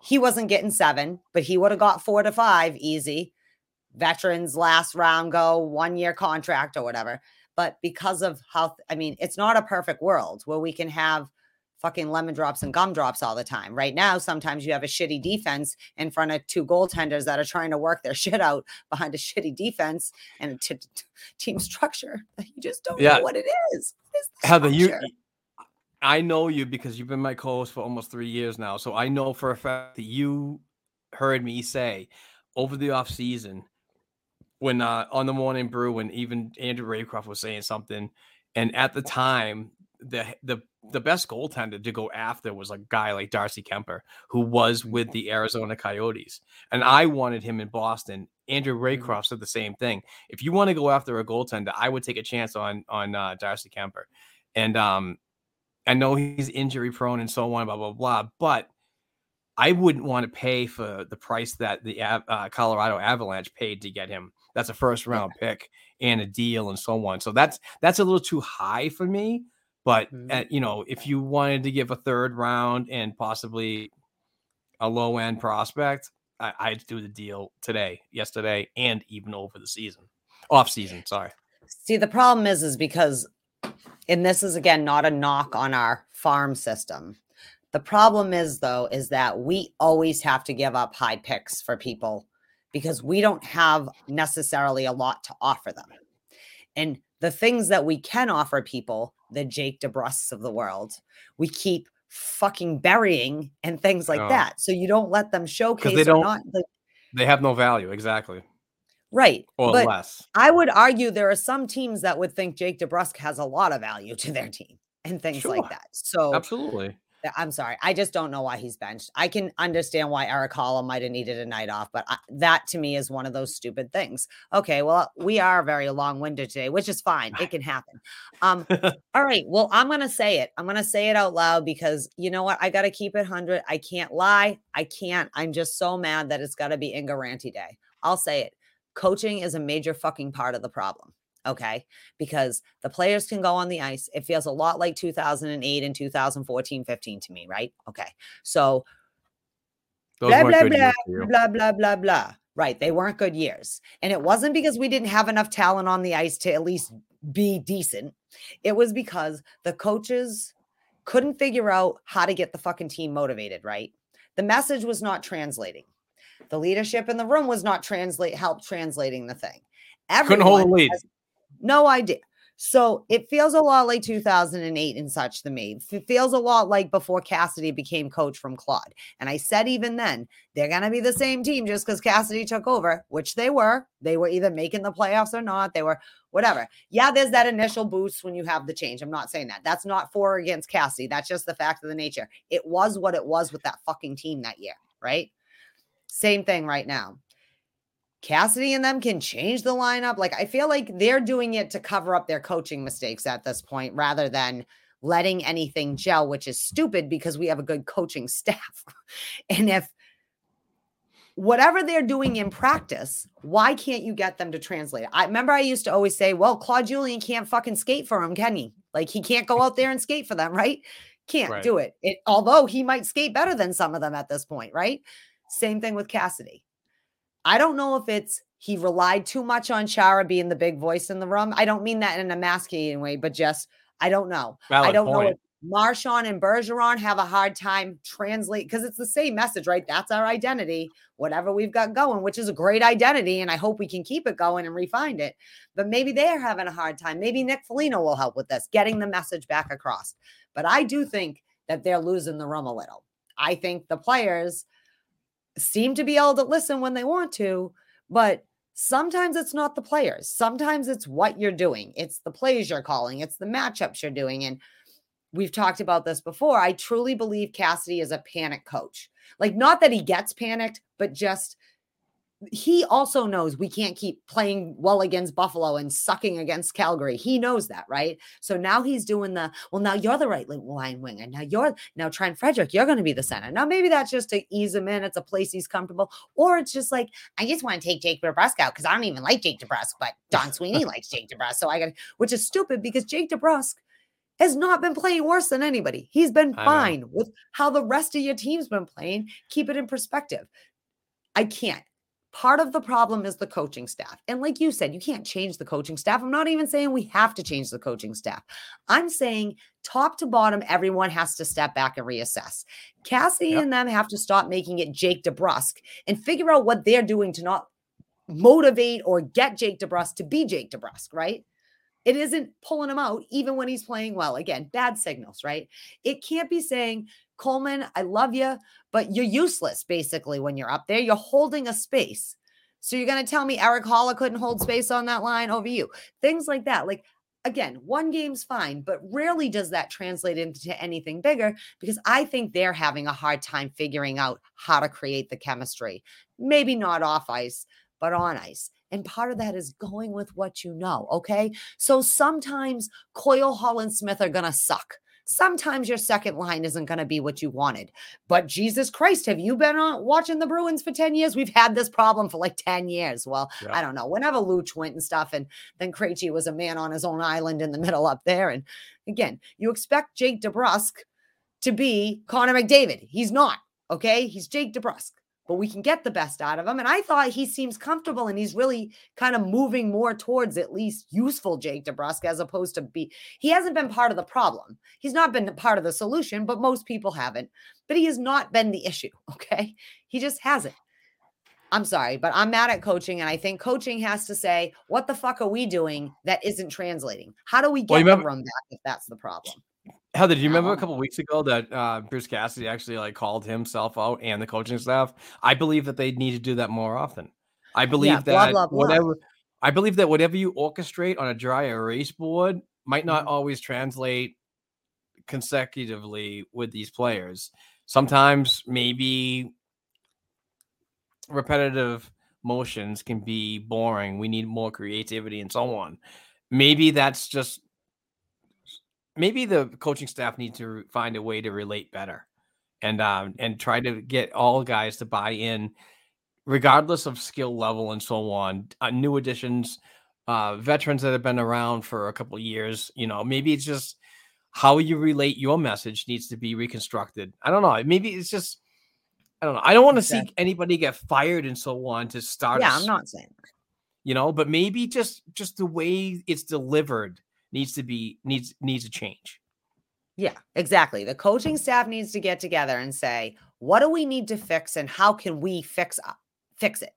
he wasn't getting seven, but he would have got four to five easy. Veterans last round go, one year contract or whatever. But because of how, I mean, it's not a perfect world where we can have fucking lemon drops and gum drops all the time. Right now, sometimes you have a shitty defense in front of two goaltenders that are trying to work their [laughs] shit out behind a shitty defense and a t- t- team structure. [laughs] You just don't Yeah. know what it is. What is the Heather, you. I know you because you've been my co-host for almost three years now. So I know for a fact that you heard me say over the off season when uh, on the morning brew when even Andrew Raycroft was saying something, and at the time the the the best goaltender to go after was a guy like Darcy Kuemper, who was with the Arizona Coyotes, and I wanted him in Boston. Andrew Raycroft said the same thing. If you want to go after a goaltender, I would take a chance on on uh, Darcy Kuemper, and um, I know he's injury prone and so on, blah blah blah. But I wouldn't want to pay for the price that the uh, Colorado Avalanche paid to get him. That's a first round pick and a deal and so on. So that's that's a little too high for me. But uh, you know, if you wanted to give a third round and possibly a low end prospect, I, I'd do the deal today, yesterday, and even over the season, off season. Sorry. See, the problem is, is because, and this is again not a knock on our farm system. The problem is, though, is that we always have to give up high picks for people because we don't have necessarily a lot to offer them. And the things that we can offer people, the Jake DeBrusks of the world, we keep fucking burying and things like Oh. that. So you don't let them showcase they don't- not like, They have no value, exactly, right. or but less. I would argue there are some teams that would think Jake DeBrusk has a lot of value to their team and things Sure. like that. So Absolutely. I'm sorry. I just don't know why he's benched. I can understand why Erik Haula might have needed a night off, but I, that to me is one of those stupid things. Okay, well, we are very long winded today, which is fine. It can happen. Um, [laughs] all right. Well, I'm going to say it. I'm going to say it out loud because you know what? I got to keep it 100. I can't lie. I can't. I'm just so mad that it's got to be Inga Ranty Day. I'll say it. Coaching is a major fucking part of the problem. Okay. Because the players can go on the ice. It feels a lot like 2008 and 2014 15 to me, right? Okay. So Those blah, blah, blah, years for you. blah, blah, blah, blah. Right. They weren't good years. And it wasn't because we didn't have enough talent on the ice to at least be decent. It was because the coaches couldn't figure out how to get the fucking team motivated, right? The message was not translating. The leadership in the room was not translate help translating the thing. Everyone Couldn't hold Everyone lead. has no idea. So it feels a lot like 2008 and such to me. It feels a lot like before Cassidy became coach from Claude. And I said even then, they're going to be the same team just because Cassidy took over, which they were. They were either making the playoffs or not. They were whatever. Yeah, there's that initial boost when you have the change. I'm not saying that. That's not for or against Cassidy. That's just the fact of the nature. It was what it was with that fucking team that year, right? Same thing right now. Cassidy and them can change the lineup. Like I feel like they're doing it to cover up their coaching mistakes at this point rather than letting anything gel, which is stupid because we have a good coaching [laughs] staff. and if whatever they're doing in practice, why can't you get them to translate? I remember I used to always say, well, Claude Julian can't fucking skate for him, can he? Like he can't go out there and skate for them, right? Can't Right. do it. it. Although he might skate better than some of them at this point, right? Same thing with Cassidy. I don't know if it's he relied too much on Chara being the big voice in the room. I don't mean that in a emasculating way, but just I don't know. I don't know if Marchand and Bergeron have a hard time translate because it's the same message, right? That's our identity, whatever we've got going, which is a great identity, and I hope we can keep it going and refine it. But maybe they're having a hard time. Maybe Nick Foligno will help with this, getting the message back across. But I do think that they're losing the room a little. I think the players seem to be able to listen when they want to, but sometimes it's not the players. Sometimes it's what you're doing. It's the plays you're calling, it's the matchups you're doing. And we've talked about this before. I truly believe Cassidy is a panic coach. Like, not that he gets panicked, but just he also knows we can't keep playing well against Buffalo and sucking against Calgary. He knows that, right? So now he's doing the well. Now you're the right line wing, and now you're now Trent Frederick. You're going to be the center. Now maybe that's just to ease him in. It's a place he's comfortable, or it's just like I just want to take Jake DeBrusk out because I don't even like Jake DeBrusk, but Don Sweeney [laughs] likes Jake DeBrusk, so I got which is stupid because Jake DeBrusk has not been playing worse than anybody. He's been fine with how the rest of your team's been playing. Keep it in perspective. I can't. Part of the problem is the coaching staff. And like you said, you can't change the coaching staff. I'm not even saying we have to change the coaching staff. I'm saying top to bottom, everyone has to step back and reassess. Cassie yep. and them have to stop making it Jake DeBrusk and figure out what they're doing to not motivate or get Jake DeBrusk to be Jake DeBrusk, right? It isn't pulling him out even when he's playing well. Again, bad signals, right? It can't be saying, Kuhlman, I love you, but you're useless basically when you're up there. You're holding a space. So you're going to tell me Erik Haula couldn't hold space on that line over you. Things like that. Like, again, one game's fine, but rarely does that translate into anything bigger because I think they're having a hard time figuring out how to create the chemistry. Maybe not off ice, but on ice. And part of that is going with what you know. Okay. So sometimes Coyle, Haula, Smith are going to suck. Sometimes your second line isn't going to be what you wanted. But Jesus Christ, have you been on, watching the Bruins for 10 years? We've had this problem for like 10 years. Well, yeah. I don't know. Whenever Luch went and stuff, and then Krejci was a man on his own island in the middle up there. And again, you expect Jake DeBrusk to be Connor McDavid. He's not. Okay. He's Jake DeBrusk but we can get the best out of him. And I thought he seems comfortable and he's really kind of moving more towards at least useful Jake DeBrusk as opposed to be. He hasn't been part of the problem. He's not been part of the solution, but most people haven't. But he has not been the [laughs] issue. Okay. He just hasn't. I'm sorry, but I'm mad at coaching. And I think coaching has to say, what the fuck are we doing that isn't translating? How do we get well, remember- the room back if that's the problem? Heather, do you remember a couple weeks ago that uh, Bruce Cassidy actually like called himself out and the coaching staff? I believe that they need to do that more often. I believe yeah, that blah, blah, blah. whatever I believe that whatever you orchestrate on a dry erase board might not mm-hmm. always translate consecutively with these players. Sometimes maybe repetitive motions can be boring. We need more creativity and so on. Maybe that's just maybe the coaching staff needs to find a way to relate better and um, and try to get all guys to buy in regardless of skill level and so on uh, new additions uh, veterans that have been around for a couple years you know maybe it's just how you relate your message needs to be reconstructed. I don't know maybe it's just i don't know i don't want to see anybody get fired and so on to start yeah i i'm not saying. you know but maybe just just the way it's delivered needs to be needs needs to change. Yeah, exactly. The coaching staff needs to get together and say, what do we need to fix and how can we fix fix it?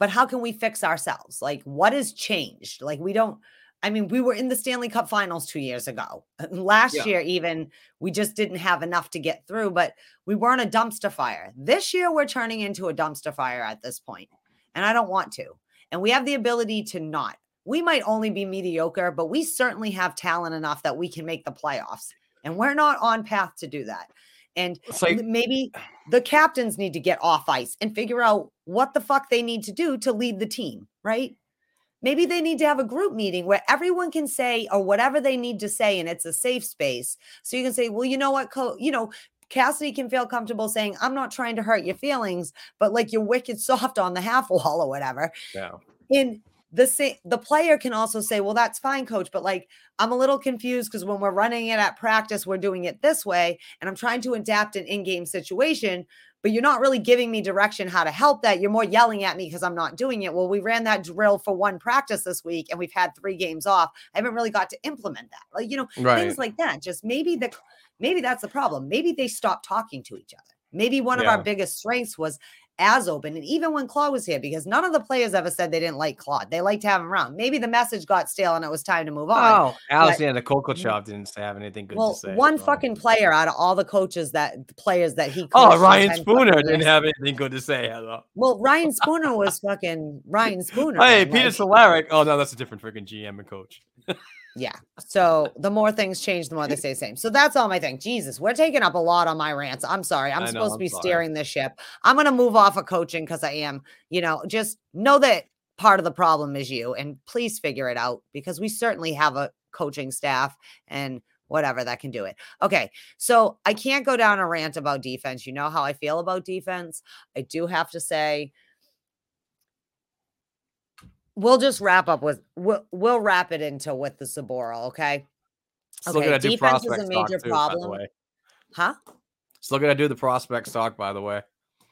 But how can we fix ourselves? Like what has changed? Like we don't I mean, we were in the Stanley Cup finals 2 years ago. [laughs] Last yeah. year even we just didn't have enough to get through, but we weren't a dumpster fire. This year we're turning into a dumpster fire at this point. And I don't want to. And we have the ability to not we might only be mediocre, but we certainly have talent enough that we can make the playoffs. And we're not on path to do that. And like, maybe the captains need to get off ice and figure out what the fuck they need to do to lead the team, right? Maybe they need to have a group meeting where everyone can say or whatever they need to say, and it's a safe space. So you can say, well, you know what, Co- you know, Cassidy can feel comfortable saying, I'm not trying to hurt your feelings, but like you're wicked [laughs] soft on the half wall or whatever. Yeah. And the same the player can also say well that's fine coach but like i'm a little confused because when we're running it at practice we're doing it this way and i'm trying to adapt an in-game situation but you're not really giving me direction how to help that. You're more yelling at me because i'm not doing it. Well we ran that drill for one practice this week and we've had three games off. I haven't really got to implement that. Like you know right. things like that just maybe the maybe that's the problem. Maybe they stopped talking to each other. Maybe one yeah. of our biggest strengths was as open. And even when Claude was here, because none of the players ever said they didn't like Claude. They liked to have him around. Maybe the message got stale and it was time to move on. Oh, Alexander Khokhlachev didn't have anything good well, to say. One fucking player out of all the coaches that players that he Oh, Ryan Spooner didn't have anything good to say. Hello. Well, Ryan [laughs] Spooner was fucking Ryan Spooner. hey, Peter like, Cehlarik. Oh no, that's a different freaking GM and coach. [laughs] Yeah. So the more things change, the more they stay the same. So that's all my thing. Jesus, we're taking up a lot on my rants. I'm sorry. I'm know, supposed to be sorry. steering this ship. I'm going to move off of coaching because I am, you know, just know that part of the problem is you and please figure it out because we certainly have a coaching staff and whatever that can do it. Okay. So I can't go down a rant about defense. You know how I feel about defense. I do have to say, we'll just wrap up with we'll, we'll wrap it into with the Sabora, okay? Still Okay, defense is a major too, problem. Huh? Still gonna do the prospect talk, by the way.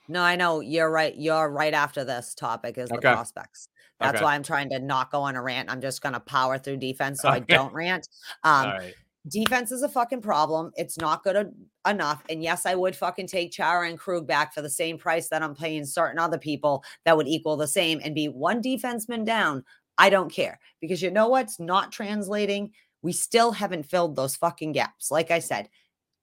No, I know you're right. You're right after this topic is the prospects. That's Okay. why I'm trying to not go on a rant. I'm just gonna power through defense so I don't rant. [laughs] Um, All right. Defense is a fucking problem. It's not good en- enough. And yes, I would fucking take Chara and Krug back for the same price that I'm paying certain other people that would equal the same and be one defenseman down. I don't care because you know what's not translating? We still haven't filled those fucking gaps. Like I said,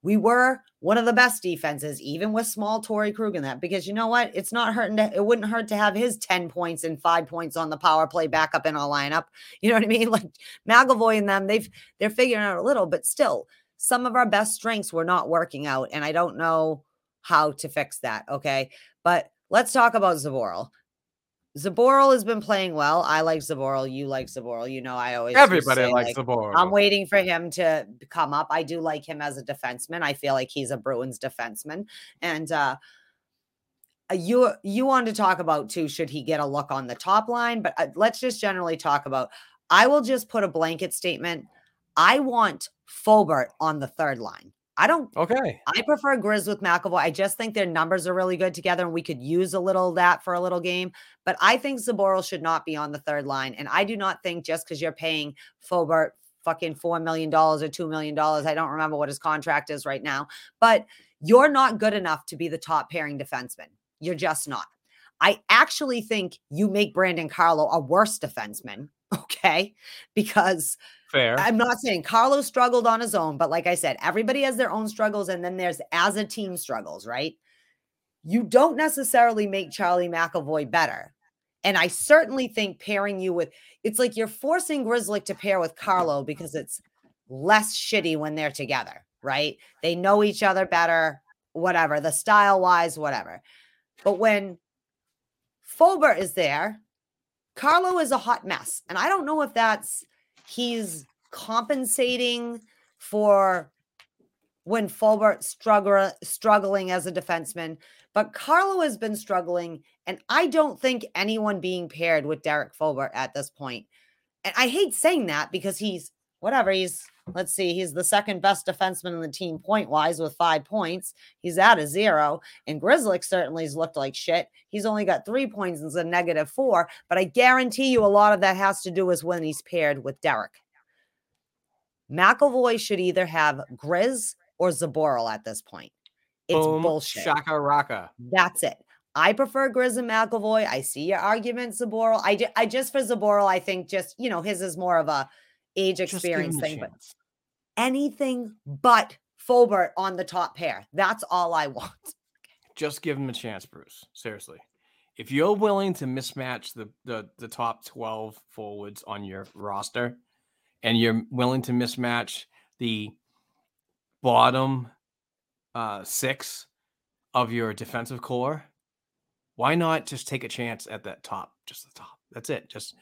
we were one of the best defenses, even with small Torey Krug in that, because you know what? It's not hurting. To, it wouldn't hurt to have his 10 points and five points on the power play back up in our lineup. [laughs] You know what I mean? Like McAvoy and them, they've they're figuring out a little, but still, some of our best strengths were not working out. And I don't know how to fix that. Okay. But let's talk about Zboril. Zboril has been playing well. I like Zboril. You like Zboril. You know, I always Everybody say, likes like, board. I'm waiting for him to come up. I do like him as a defenseman. I feel like he's a Bruins defenseman. And uh uh, you you wanted to talk about too should he get a look on the top line but uh, let's just generally talk about i will just put a blanket statement i want Forbort on the third line i don't Okay. I prefer Grizz with McAvoy. I just think their numbers are really good together, and we could use a little of that for a little game. But I think Zboril should not be on the third line. And I do not think just because you're paying Forbort fucking $4 million or $2 million, I don't remember what his contract is right now, but you're not good enough to be the top pairing defenseman. You're just not. I actually think you make Brandon Carlo a worse defenseman. [laughs] Okay. Because Fair. I'm not saying Carlos struggled on his own, but like I said, everybody has their own struggles, and then there's as a team struggles, right? You don't necessarily make Charlie McAvoy better. And I certainly think pairing you with it's like you're forcing Grizzly to pair with Carlo because it's less shitty when they're together, right? They know each other better, whatever, the style wise, whatever. But when Forbort is there, Carlo is a hot mess. And I don't know if that's he's compensating for when Forbort struggle, struggling as a defenseman, but Carlo has been struggling, and I don't think anyone being paired with Derek Forbort at this point. And I hate saying that because he's whatever he's. Let's see, he's the second best defenseman in the team point wise with five points. He's at a zero, and Grzelcyk certainly has looked like shit. He's only got three points and a negative four, but I guarantee you a lot of that has to do with when he's paired with Derek. McAvoy should either have Grizz or Zboril at this point. It's Boom, bullshit. Shaka Raka. That's it. I prefer Grizz and McAvoy. I see your argument, Zboril. I, ju- I just for Zboril, I think just you know his is more of a age Just give him experience thing, but anything but Forbort on the top pair. That's all I [laughs] want. Just give him a chance, Bruce. Seriously. If you're willing to mismatch the, the the top 12 forwards on your roster and you're willing to mismatch the bottom uh, six of your defensive core, why not just take a chance at that top? Just the top. That's it. Just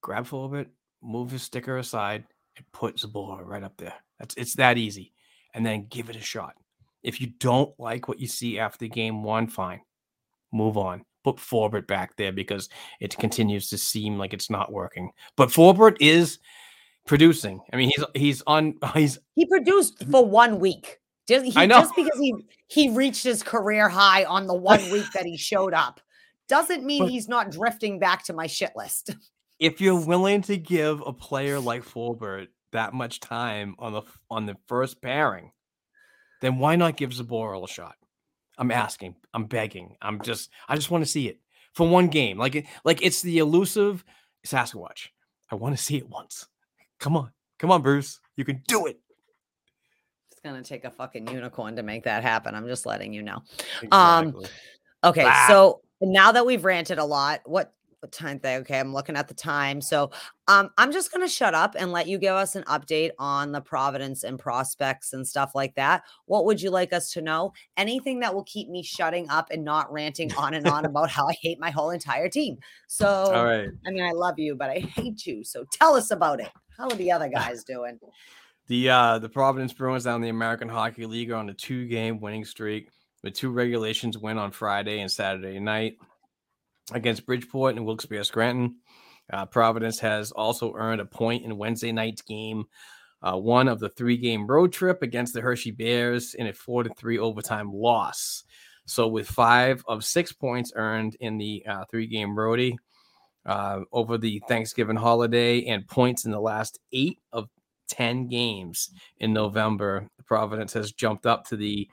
grab Forbort, move his sticker aside, and put Zboril right up there. That's it's that easy. And then give it a shot. If you don't like what you see after game one, fine. Move on. Put Forbort back there because it continues to seem like it's not working. But Forbort is producing. I mean, he's he's on [laughs] he's He produced mm-hmm. for one week. Just, he, I know. just because he he reached his career high on the one week that he showed up doesn't mean But- he's not drifting back to my shit list. [laughs] if you're willing to give a player like Forbort that much time on the on the first pairing, then why not give Zboril a shot? I'm asking, I'm begging, I'm just I just want to see it for one game. Like like it's the elusive Sasquatch. I want to see it once. Come on, come on, Bruce, you can do it. It's gonna take a fucking unicorn to make that happen. I'm just letting you know. Um, Okay, Ah. so now that we've ranted a lot, what what time thing? okay i'm looking at the time so um i'm just going to shut up and let you give us an update on the providence and prospects and stuff like that. What would you like us to know? Anything that will keep me shutting up and not ranting on and on about how i hate my whole entire team. [laughs] So All right. i mean i love you but i hate you so tell us about it. How are the other guys doing? [laughs] The uh the Providence Bruins down in the American Hockey League are on a two game winning streak with two regulations win on Friday and Saturday night against Bridgeport and Wilkes-Barre Scranton. Uh, Providence has also earned a point in Wednesday night's game, uh, one of the three game road trip against the Hershey Bears in a four to three overtime loss. So, with five of six points earned in the uh, three game roadie uh, over the Thanksgiving holiday and points in the last eight of 10 games in November, Providence has jumped up to the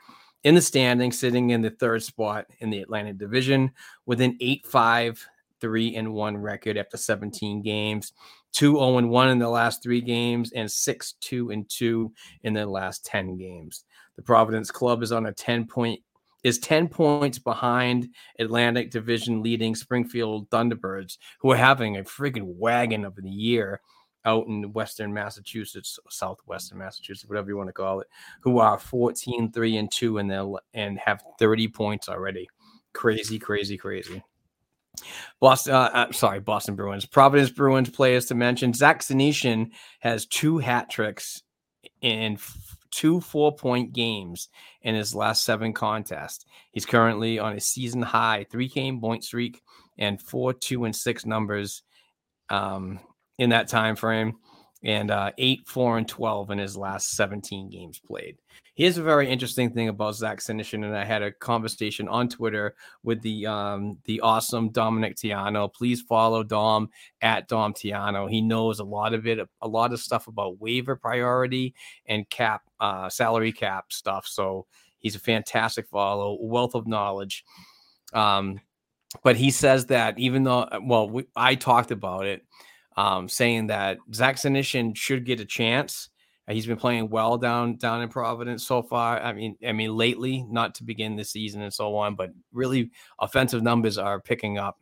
in the standing, sitting in the third spot in the Atlantic Division with an 8 5 3 and 1 record after 17 games, 2 0 1 in the last three games, and 6 2 and 2 in the last 10 games. The Providence Club is on a 10 point is 10 points behind Atlantic Division leading Springfield Thunderbirds, who are having a freaking wagon of the year out in Western Massachusetts, Southwestern Massachusetts, whatever you want to call it, who are 14, 3 and 2 and they and have 30 points already. Crazy, crazy, crazy. Boston, uh, uh, sorry, Boston Bruins. Providence Bruins players to mention. Zach Senyshyn has two hat tricks in f- two four point games in his last seven contests. He's currently on a season high three game point streak and four, two, and six numbers um, in that time frame, and uh, eight, four, and twelve in his last seventeen games played. Here's a very interesting thing about Zach Senyshyn, and I had a conversation on Twitter with the um, the awesome Dominic Tiano. Please follow Dom at Dom Tiano. He knows a lot of it, a lot of stuff about waiver priority and cap uh, salary cap stuff. So he's a fantastic follow, wealth of knowledge. Um, but he says that even though, well, we, I talked about it, um, saying that Zach Senyshyn should get a chance. Uh, He's been playing well down down in Providence so far. I mean, I mean lately, not to begin the season and so on, but really offensive numbers are picking up.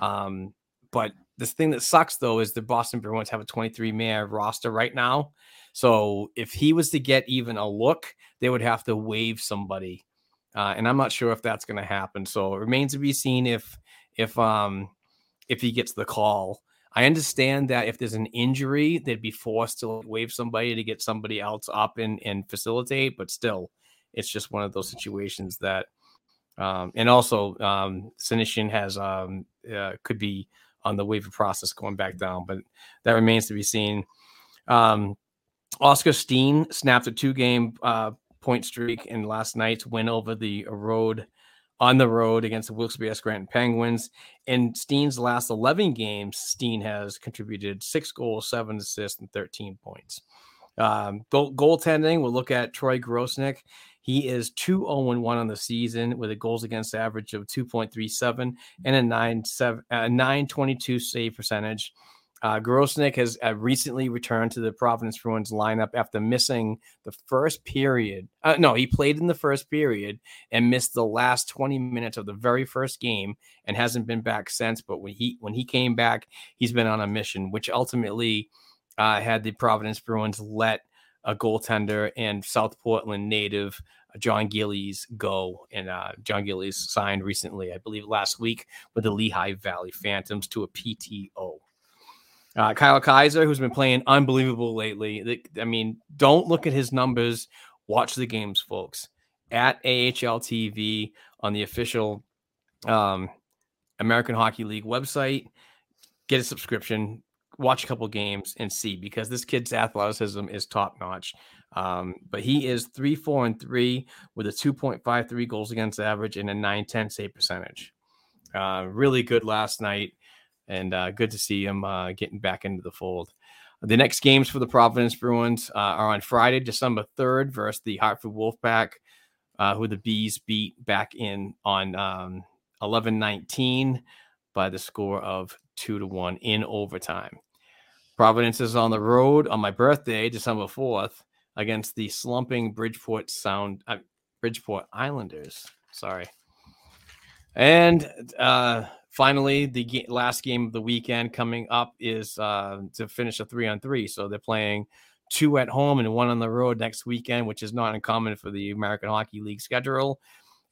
Um, but the thing that sucks though is the Boston Bruins have a 23 man roster right now. So if he was to get even a look, they would have to waive somebody, uh, and I'm not sure if that's going to happen. So it remains to be seen if if um if he gets the call. I understand that if there's an injury, they'd be forced to waive somebody to get somebody else up and, and facilitate, but still, it's just one of those situations that, um, and also, um, Senyshyn has, um, uh, could be on the waiver process going back down, but that remains to be seen. Um, Oscar Steen snapped a two game uh, point streak in last night's win over the road on the road against the Wilkes-Barre Scranton Penguins. In Steen's last 11 games, Steen has contributed six goals, seven assists, and 13 points. Um, goal, goaltending, we'll look at Troy Grosenick. He is 2 0 1 on the season with a goals against average of 2.37 and a 9 7, uh, 922 save percentage. Uh, Grosenick has uh, recently returned to the Providence Bruins lineup after missing the first period. Uh, no, he played in the first period and missed the last 20 minutes of the very first game and hasn't been back since. But when he when he came back, he's been on a mission, which ultimately uh, had the Providence Bruins let a goaltender and South Portland native uh, Jon Gillies go. And uh, Jon Gillies signed recently, I believe last week, with the Lehigh Valley Phantoms to a PTO. Uh, Kyle Keyser, who's been playing unbelievable lately. I mean, don't look at his numbers. Watch the games, folks. At AHL TV on the official um, American Hockey League website. Get a subscription, watch a couple games, and see because this kid's athleticism is top notch. Um, but he is three, four, and three with a 2.53 goals against average and a 910 save percentage. Uh, really good last night and uh, good to see him uh, getting back into the fold. The next games for the Providence Bruins uh, are on Friday, December 3rd versus the Hartford Wolfpack, uh, who the Bees beat back in on um, 11-19 by the score of 2 to 1 in overtime. Providence is on the road on my birthday, December 4th, against the slumping Bridgeport Sound uh, Bridgeport Islanders. Sorry. And uh, finally, the ga- last game of the weekend coming up is uh, to finish a three on three. So they're playing two at home and one on the road next weekend, which is not uncommon for the American Hockey League schedule.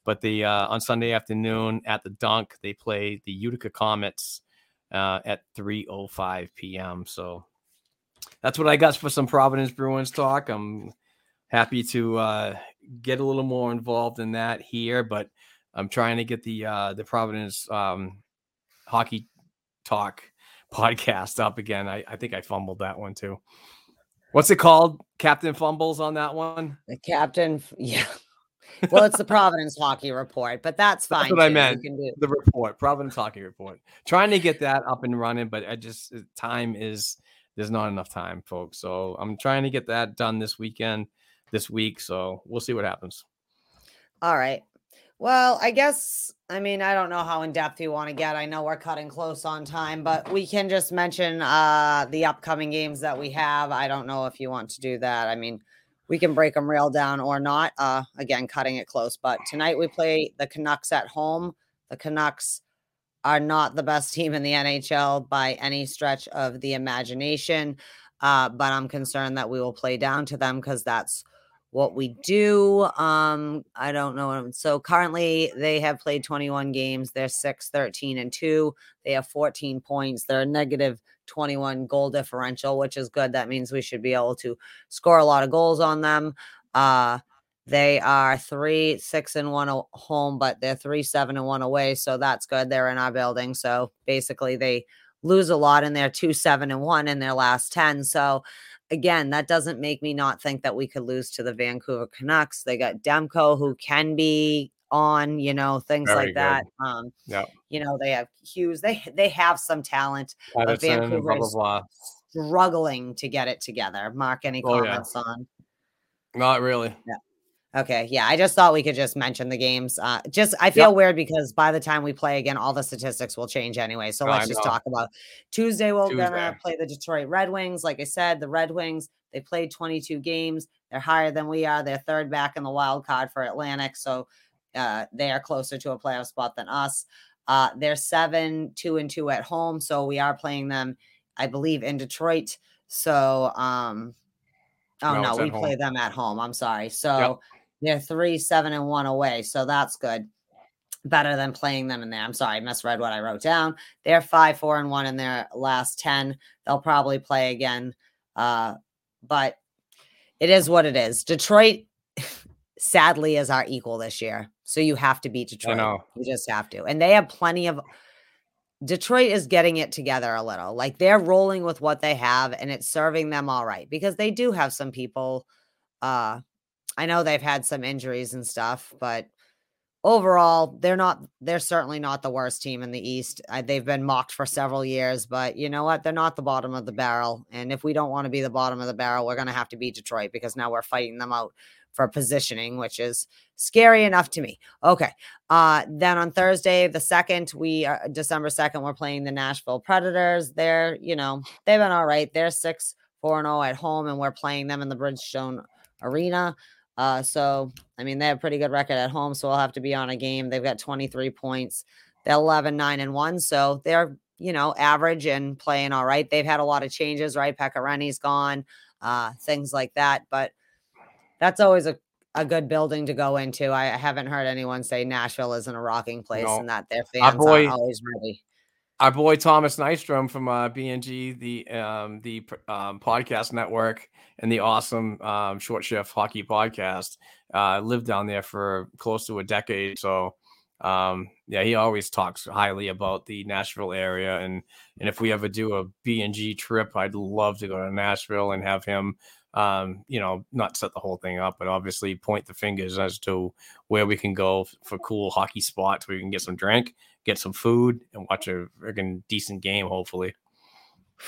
But the uh, on Sunday afternoon at the Dunk, they play the Utica Comets uh, at 3:05 p.m. So that's what I got for some Providence Bruins talk. I'm happy to uh, get a little more involved in that here, but I'm trying to get the uh, the Providence um, hockey talk podcast up again. I, I think I fumbled that one too. What's it called? Captain fumbles on that one. The captain, yeah. Well, it's the Providence Hockey Report, but that's fine. That's what I too. You meant. can do- The report, Providence Hockey Report. Trying to get that up and running, but I just uh, time is there's not enough time, folks. So I'm trying to get that done this weekend, this week. So we'll see what happens. All right. Well, I guess I mean I don't know how in depth you want to get. I know we're cutting close on time, but we can just mention uh the upcoming games that we have. I don't know if you want to do that. I mean, we can break them real down or not. Uh again, cutting it close. But tonight we play the Canucks at home. The Canucks are not the best team in the NHL by any stretch of the imagination. Uh, but I'm concerned that we will play down to them because that's what we do. Um, I don't know. So currently they have played 21 games. They're 6, 13, and 2. They have 14 points. They're a negative 21 goal differential, which is good. That means we should be able to score a lot of goals on them. Uh they are three, six, and one home, but they're three, seven, and one away. So that's good. They're in our building. So basically they lose a lot and they're two, seven, and one in their last 10. So again, that doesn't make me not think that we could lose to the Vancouver Canucks. They got Demko who can be on, you know, things Very like good. that. Um, Yeah. you know, they have Hughes. They they have some talent, but blah, Vancouver blah, is blah. struggling to get it together. Mark, any Oh, yeah. comments on? Not really. Okay, yeah, I just thought we could just mention the games. Uh, just I feel weird because by the time we play again, all the statistics will change anyway. So let's just talk about Tuesday. We're Tuesday. gonna play the Detroit Red Wings. Like I said, the Red Wings they played 22 games. They're higher than we are. They're third back in the wild card for Atlantic, so uh, they are closer to a playoff spot than us. Uh, they're seven, two, and two at home, so we are playing them, I believe, in Detroit. So, um, oh No, no, we at play them at home. I'm sorry. So they're three, seven, and one away. So that's good. Better than playing them in there. I'm sorry, I misread what I wrote down. They're five, four, and one in their last 10. They'll probably play again. Uh, but it is what it is. Detroit, [laughs] sadly, is our equal this year. So you have to beat Detroit. know. You just have to. And they have plenty of Detroit is getting it together a little. Like they're rolling with what they have and it's serving them all right because they do have some people uh I know they've had some injuries and stuff, but overall they're not they're certainly not the worst team in the East. Uh, they've been mocked for several years, but you know what? They're not the bottom of the barrel. And if we don't want to be the bottom of the barrel, we're going to have to beat Detroit because now we're fighting them out for positioning, which is scary enough to me. Okay. Uh, then on Thursday, the second, we are December 2nd, we're playing the Nashville Predators. They're, you know, they've been all right. They're six, four and oh at home, and we're playing them in the Bridgestone Arena. Uh, so I mean, they have a pretty good record at home, so we'll have to be on a game. They've got 23 points. They're 11, 9, and 1. So they're, you know, average and playing all right. They've had a lot of changes, right? Pekka Rinne's gone, uh, things like that. But that's always a, a good building to go into. I haven't heard anyone say Nashville isn't a rocking place No. and that their fans boy, are always ready. Our boy Thomas Nystrom from uh, BNG, the um, the um, podcast network, and the awesome um, Short Shift Hockey podcast, uh, lived down there for close to a decade. So, um, yeah, he always talks highly about the Nashville area, and and if we ever do a G trip, I'd love to go to Nashville and have him, um, you know, not set the whole thing up, but obviously point the fingers as to where we can go for cool hockey spots where we can get some drink, get some food, and watch a friggin' decent game. Hopefully,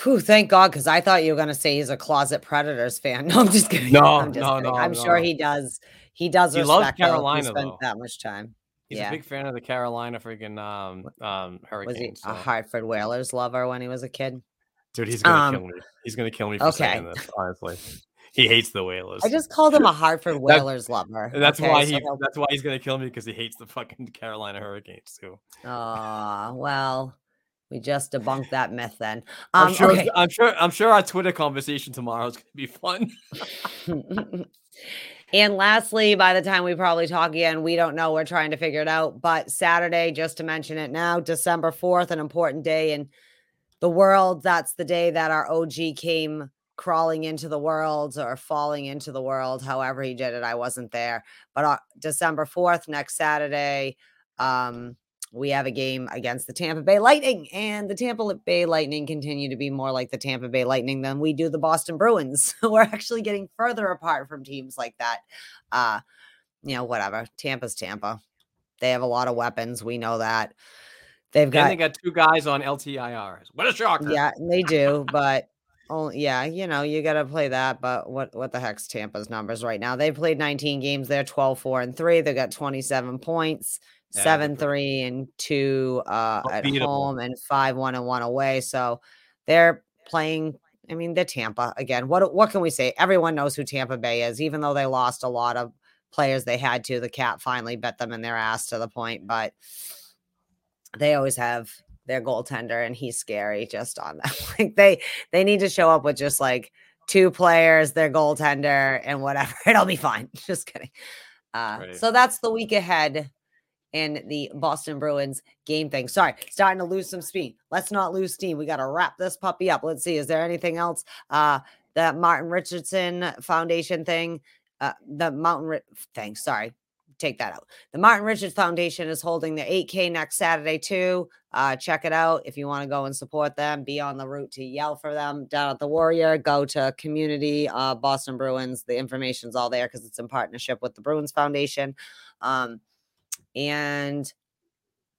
Whew, thank God, because I thought you were going to say he's a closet Predators fan. [laughs] No, I'm just kidding. No, I'm just no, kidding. no, I'm sure he does. He does He loves respect though, he Carolina, spent though. that much time. he's Yeah. a big fan of the Carolina freaking um, um, Was he Hurricanes. a Hartford Whalers lover when he was a kid? Dude, he's gonna Um, kill me. He's gonna kill me for saying this. Honestly, He hates the Whalers. I just called him a Hartford Whalers lover. That's Okay, why so he. That's why he's gonna kill me because he hates the fucking Carolina Hurricanes too. Aw, well, we just debunked that myth then. I'm Um, sure. okay. I'm sure. I'm sure our Twitter conversation tomorrow is gonna be fun. [laughs] and lastly, by the time we probably talk again, we don't know. We're trying to figure it out. But Saturday, just to mention it now, December 4th, an important day in the world. That's the day that our OG came crawling into the world or falling into the world, however he did it. I wasn't there. But uh, December 4th, next Saturday, um, we have a game against the Tampa Bay Lightning, and the Tampa Bay Lightning continue to be more like the Tampa Bay Lightning than we do the Boston Bruins. [laughs] We're actually getting further apart from teams like that. Uh, you know, whatever. Tampa's Tampa. They have a lot of weapons. We know that. They've and got they got two guys on LTIRs. What a shocker! yeah, they do, [laughs] but oh yeah, you know, you gotta play that. But what what the heck's Tampa's numbers right now? They played 19 games, they're 12, 4, and 3. They got 27 points, seven, three, and two uh at home, and five, one, and one away. So they're playing. I mean, they're Tampa again. What what can we say? Everyone knows who Tampa Bay is, even though they lost a lot of players they had to. The cat finally bet them in their ass to the point, but they always have their goaltender and he's scary just on them. [laughs] like they they need to show up with just like two players, their goaltender, and whatever. [laughs] It'll be fine. [laughs] Just kidding. Uh, Right. so that's the week ahead in the Boston Bruins game thing. Sorry, starting to lose some speed. Let's not lose steam. We got to wrap this puppy up. Let's see. Is there anything else? Uh, that Martin Richardson Foundation thing, uh, the Mountain Ri- thing. Sorry, take that out. The Martin Richards Foundation is holding the 8K next Saturday too. Uh, check it out if you want to go and support them. Be on the route to yell for them down at the Warrior. Go to community uh, Boston Bruins. The information's all there because it's in partnership with the Bruins Foundation. Um, and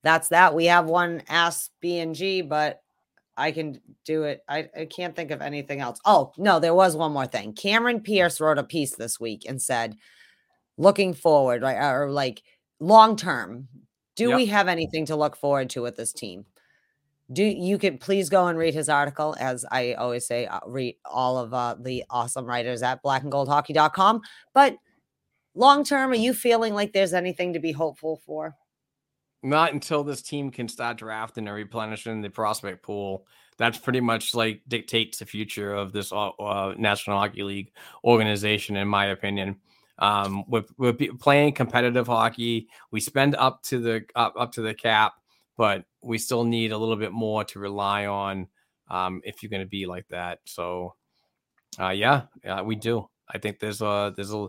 that's that. We have one Ask B and G, but I can do it. I, I can't think of anything else. Oh no, there was one more thing. Cameron Pierce wrote a piece this week and said, looking forward, right, or like long term, do Yep. we have anything to look forward to with this team? Do you could please go and read his article, as I always say, uh, read all of uh, the awesome writers at blackandgoldhockey.com. But long term, are you feeling like there's anything to be hopeful for? Not until this team can start drafting and replenishing the prospect pool. That's pretty much like dictates the future of this uh, uh, National Hockey League organization, in my opinion. Um, we're, we're playing competitive hockey. We spend up to the up, up to the cap, but we still need a little bit more to rely on um, if you're going to be like that. So, uh, yeah, we do. I think there's a there's a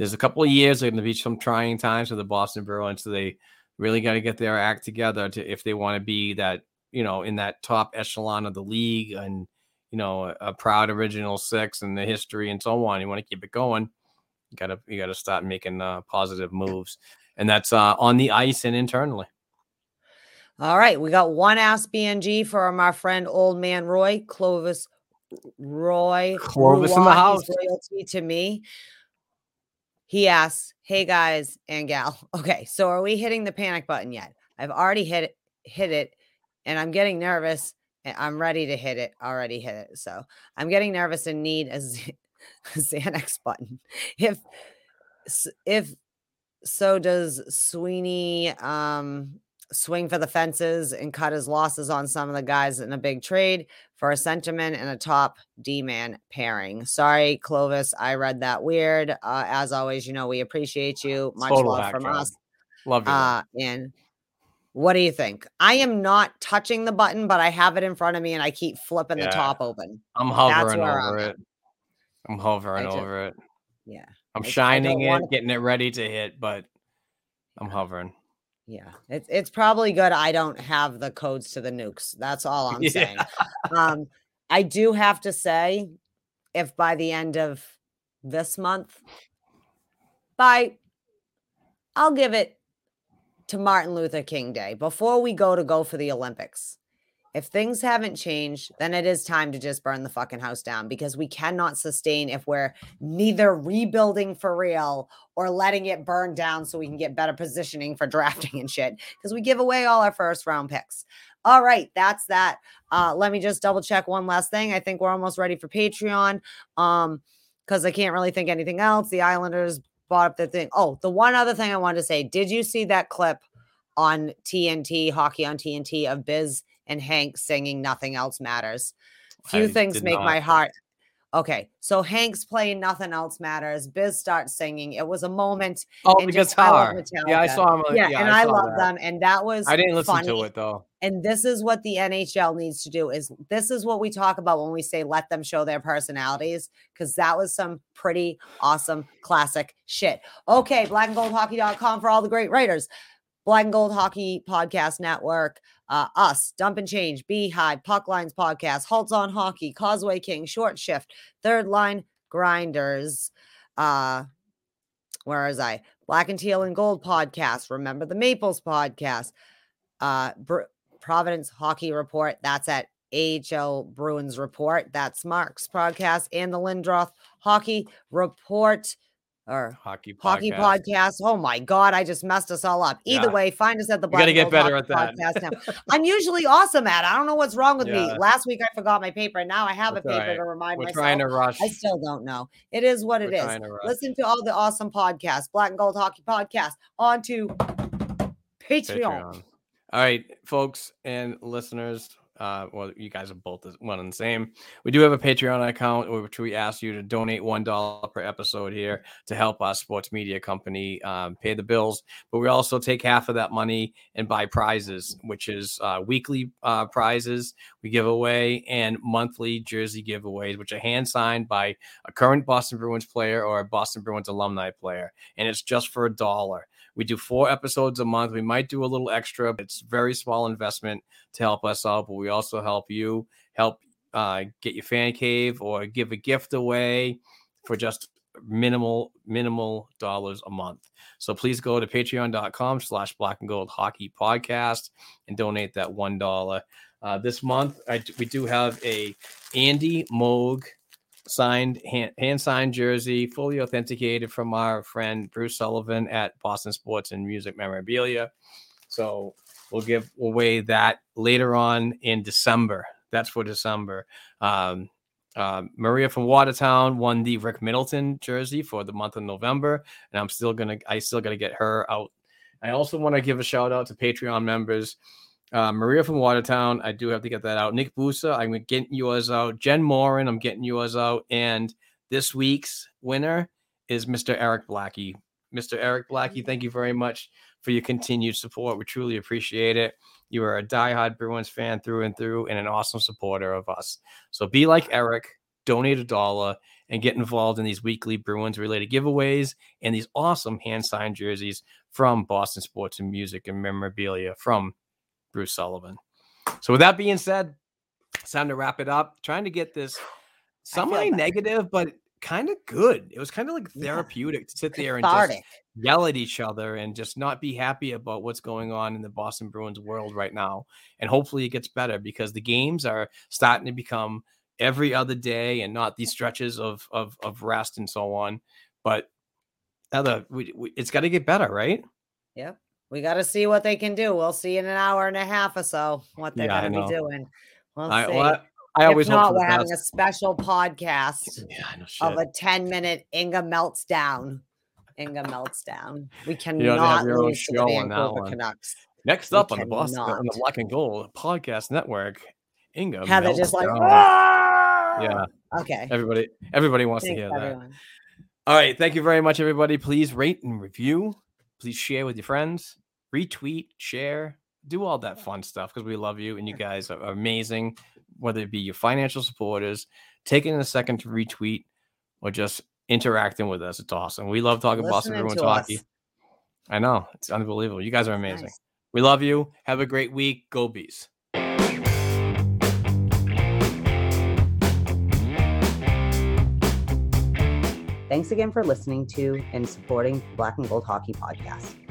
there's a couple of years. they're going to be some trying times for the Boston Bruins. So they really got to get their act together to if they want to be that you know in that top echelon of the league and you know a, a proud original six and the history and so on. You want to keep it going. You gotta you gotta start making uh, positive moves, and that's uh, on the ice and internally. All right, we got one Ask BNG from our friend Old Man Roy Clovis Roy Clovis in the house. Royalty to me. He asks, "Hey guys and gal, [laughs] okay, so are we hitting the panic button yet? I've already hit it, hit it, and I'm getting nervous. and I'm ready to hit it. Already hit it, so I'm getting nervous and need a Z- [laughs] Xanax button. [laughs] If if so, does Sweeney um swing for the fences and cut his losses on some of the guys in a big trade for a sentiment and a top D man pairing. Sorry, Clovis, I read that weird. Uh, as always, you know we appreciate you. Much Total love from job. us. Love you. Uh, and what do you think? I am not touching the button, but I have it in front of me and I keep flipping the top open. I'm hovering I'm over at. it. I'm hovering I over it. Yeah. I'm I- I shining it, wanna- getting it ready to hit, but I'm hovering. Yeah, it's it's probably good. I don't have the codes to the nukes. That's all [laughs] I'm Yeah. saying. Um, I do have to say, if by the end of this month, by I'll give it to Martin Luther King Day before we go to go for the Olympics. If things haven't changed, then it is time to just burn the fucking house down because we cannot sustain if we're neither rebuilding for real or letting it burn down so we can get better positioning for [laughs] drafting and shit because we give away all our first round picks. All right, that's that. Uh, let me just double check one last thing. I think we're almost ready for Patreon. Um, because I can't really think anything else. The Islanders bought up the thing. Oh, the one other thing I wanted to say: Did you see that clip on TNT, hockey on TNT, of Biz and Hank singing "Nothing Else Matters"? Few I things make not. my heart. Okay, so Hank's playing "Nothing Else Matters." Biz starts singing. It was a moment. Oh, the just- I guitar. Yeah, I saw him. uh, Yeah, and I, saw love them, and that was. I didn't listen funny. to it though. And this is what the NHL needs to do is this is what we talk about when we say let them show their personalities because that was some pretty awesome classic shit. Okay, blackandgoldhockey.com for all the great writers. Black and Gold Hockey Podcast Network, uh, us, Dump and Change, Beehive, Puck Lines Podcast, Halts on Hockey, Causeway King, Short Shift, Third Line Grinders, uh, where is I? Black and Teal and Gold Podcast, Remember the Maples Podcast, uh, Br- Providence Hockey Report. That's at AHL Bruins Report. That's Mark's podcast and the Lindroth Hockey Report or Hockey podcast. Hockey Podcast. Oh my God, I just messed us all up. Either Yeah. way, find us at the We gotta Black get and Gold better Hockey at that. Podcast now. I'm usually awesome at it. I don't know what's wrong with me. Last week I forgot my paper, and now I have That's a paper right. to remind We're myself. trying to rush. I still don't know. It is what it We're is. trying to. Listen to all the awesome podcasts, Black and Gold Hockey Podcast, on to Patreon. Patreon. All right, folks and listeners. Uh, well, you guys are both one and the same. We do have a Patreon account which we ask you to donate one dollar per episode here to help our sports media company um, pay the bills. But we also take half of that money and buy prizes, which is uh, weekly uh, prizes we give away and monthly jersey giveaways, which are hand signed by a current Boston Bruins player or a Boston Bruins alumni player, and it's just for a dollar. We do four episodes a month. We might do a little extra, it's very small investment to help us out. But we also help you help uh, get your fan cave or give a gift away for just minimal minimal dollars a month. So please go to patreon.com slash black and gold hockey podcast and donate that one dollar. Uh, this month we do have a Andy Moog signed hand, hand signed jersey, fully authenticated from our friend Bruce Sullivan at Boston Sports and Music Memorabilia. So we'll give away that later on in December. That's for December. Um, uh, Maria from Watertown won the Rick Middleton jersey for the month of November, and I'm still gonna, I still gotta get her out. I also want to give a shout out to Patreon members. Uh, Maria from Watertown, I do have to get that out. Nick Busa, I'm getting yours out. Jen Morin, I'm getting yours out. And this week's winner is Mr. Eric Blackie. Mr. Eric Blackie, thank you very much for your continued support. We truly appreciate it. You are a diehard Bruins fan through and through and an awesome supporter of us. So be like Eric, donate a dollar, and get involved in these weekly Bruins related giveaways and these awesome hand signed jerseys from Boston Sports and Music and Memorabilia from Bruce Sullivan. So, with that being said, it's time to wrap it up. Trying to get this semi negative, but kind of good. It was kind of like Yeah. therapeutic to sit there and just yell at each other and just not be happy about what's going on in the Boston Bruins world right now. And hopefully it gets better because the games are starting to become every other day and not these stretches of of, of rest and so on. But other, we, we, it's got to get better, right? Yep. We got to see what they can do. We'll see in an hour and a half or so what they're Yeah, going to be doing. We'll I, see. well, I, I always if not, we're having a special podcast Yeah, of a 10 minute Inga melts down. Inga melts down. We have to have cannot lose to the on Vancouver one. Canucks. Next we up on the Boston on the. Black and Gold Podcast Network, Inga. Heather melts just like, down. "Ah!" yeah, Okay. everybody, everybody wants Thanks, to hear that. All right. Thank you very much, everybody. Please rate and review. Please share with your friends, retweet, share, do all that fun stuff because we love you and you guys are amazing. Whether it be your financial supporters, taking a second to retweet, or just interacting with us. It's awesome. We love talking Boston Bruins hockey. us. I know. It's unbelievable. You guys are amazing. Nice. We love you. Have a great week. Go Bees. Thanks again for listening to and supporting Black and Gold Hockey Podcast.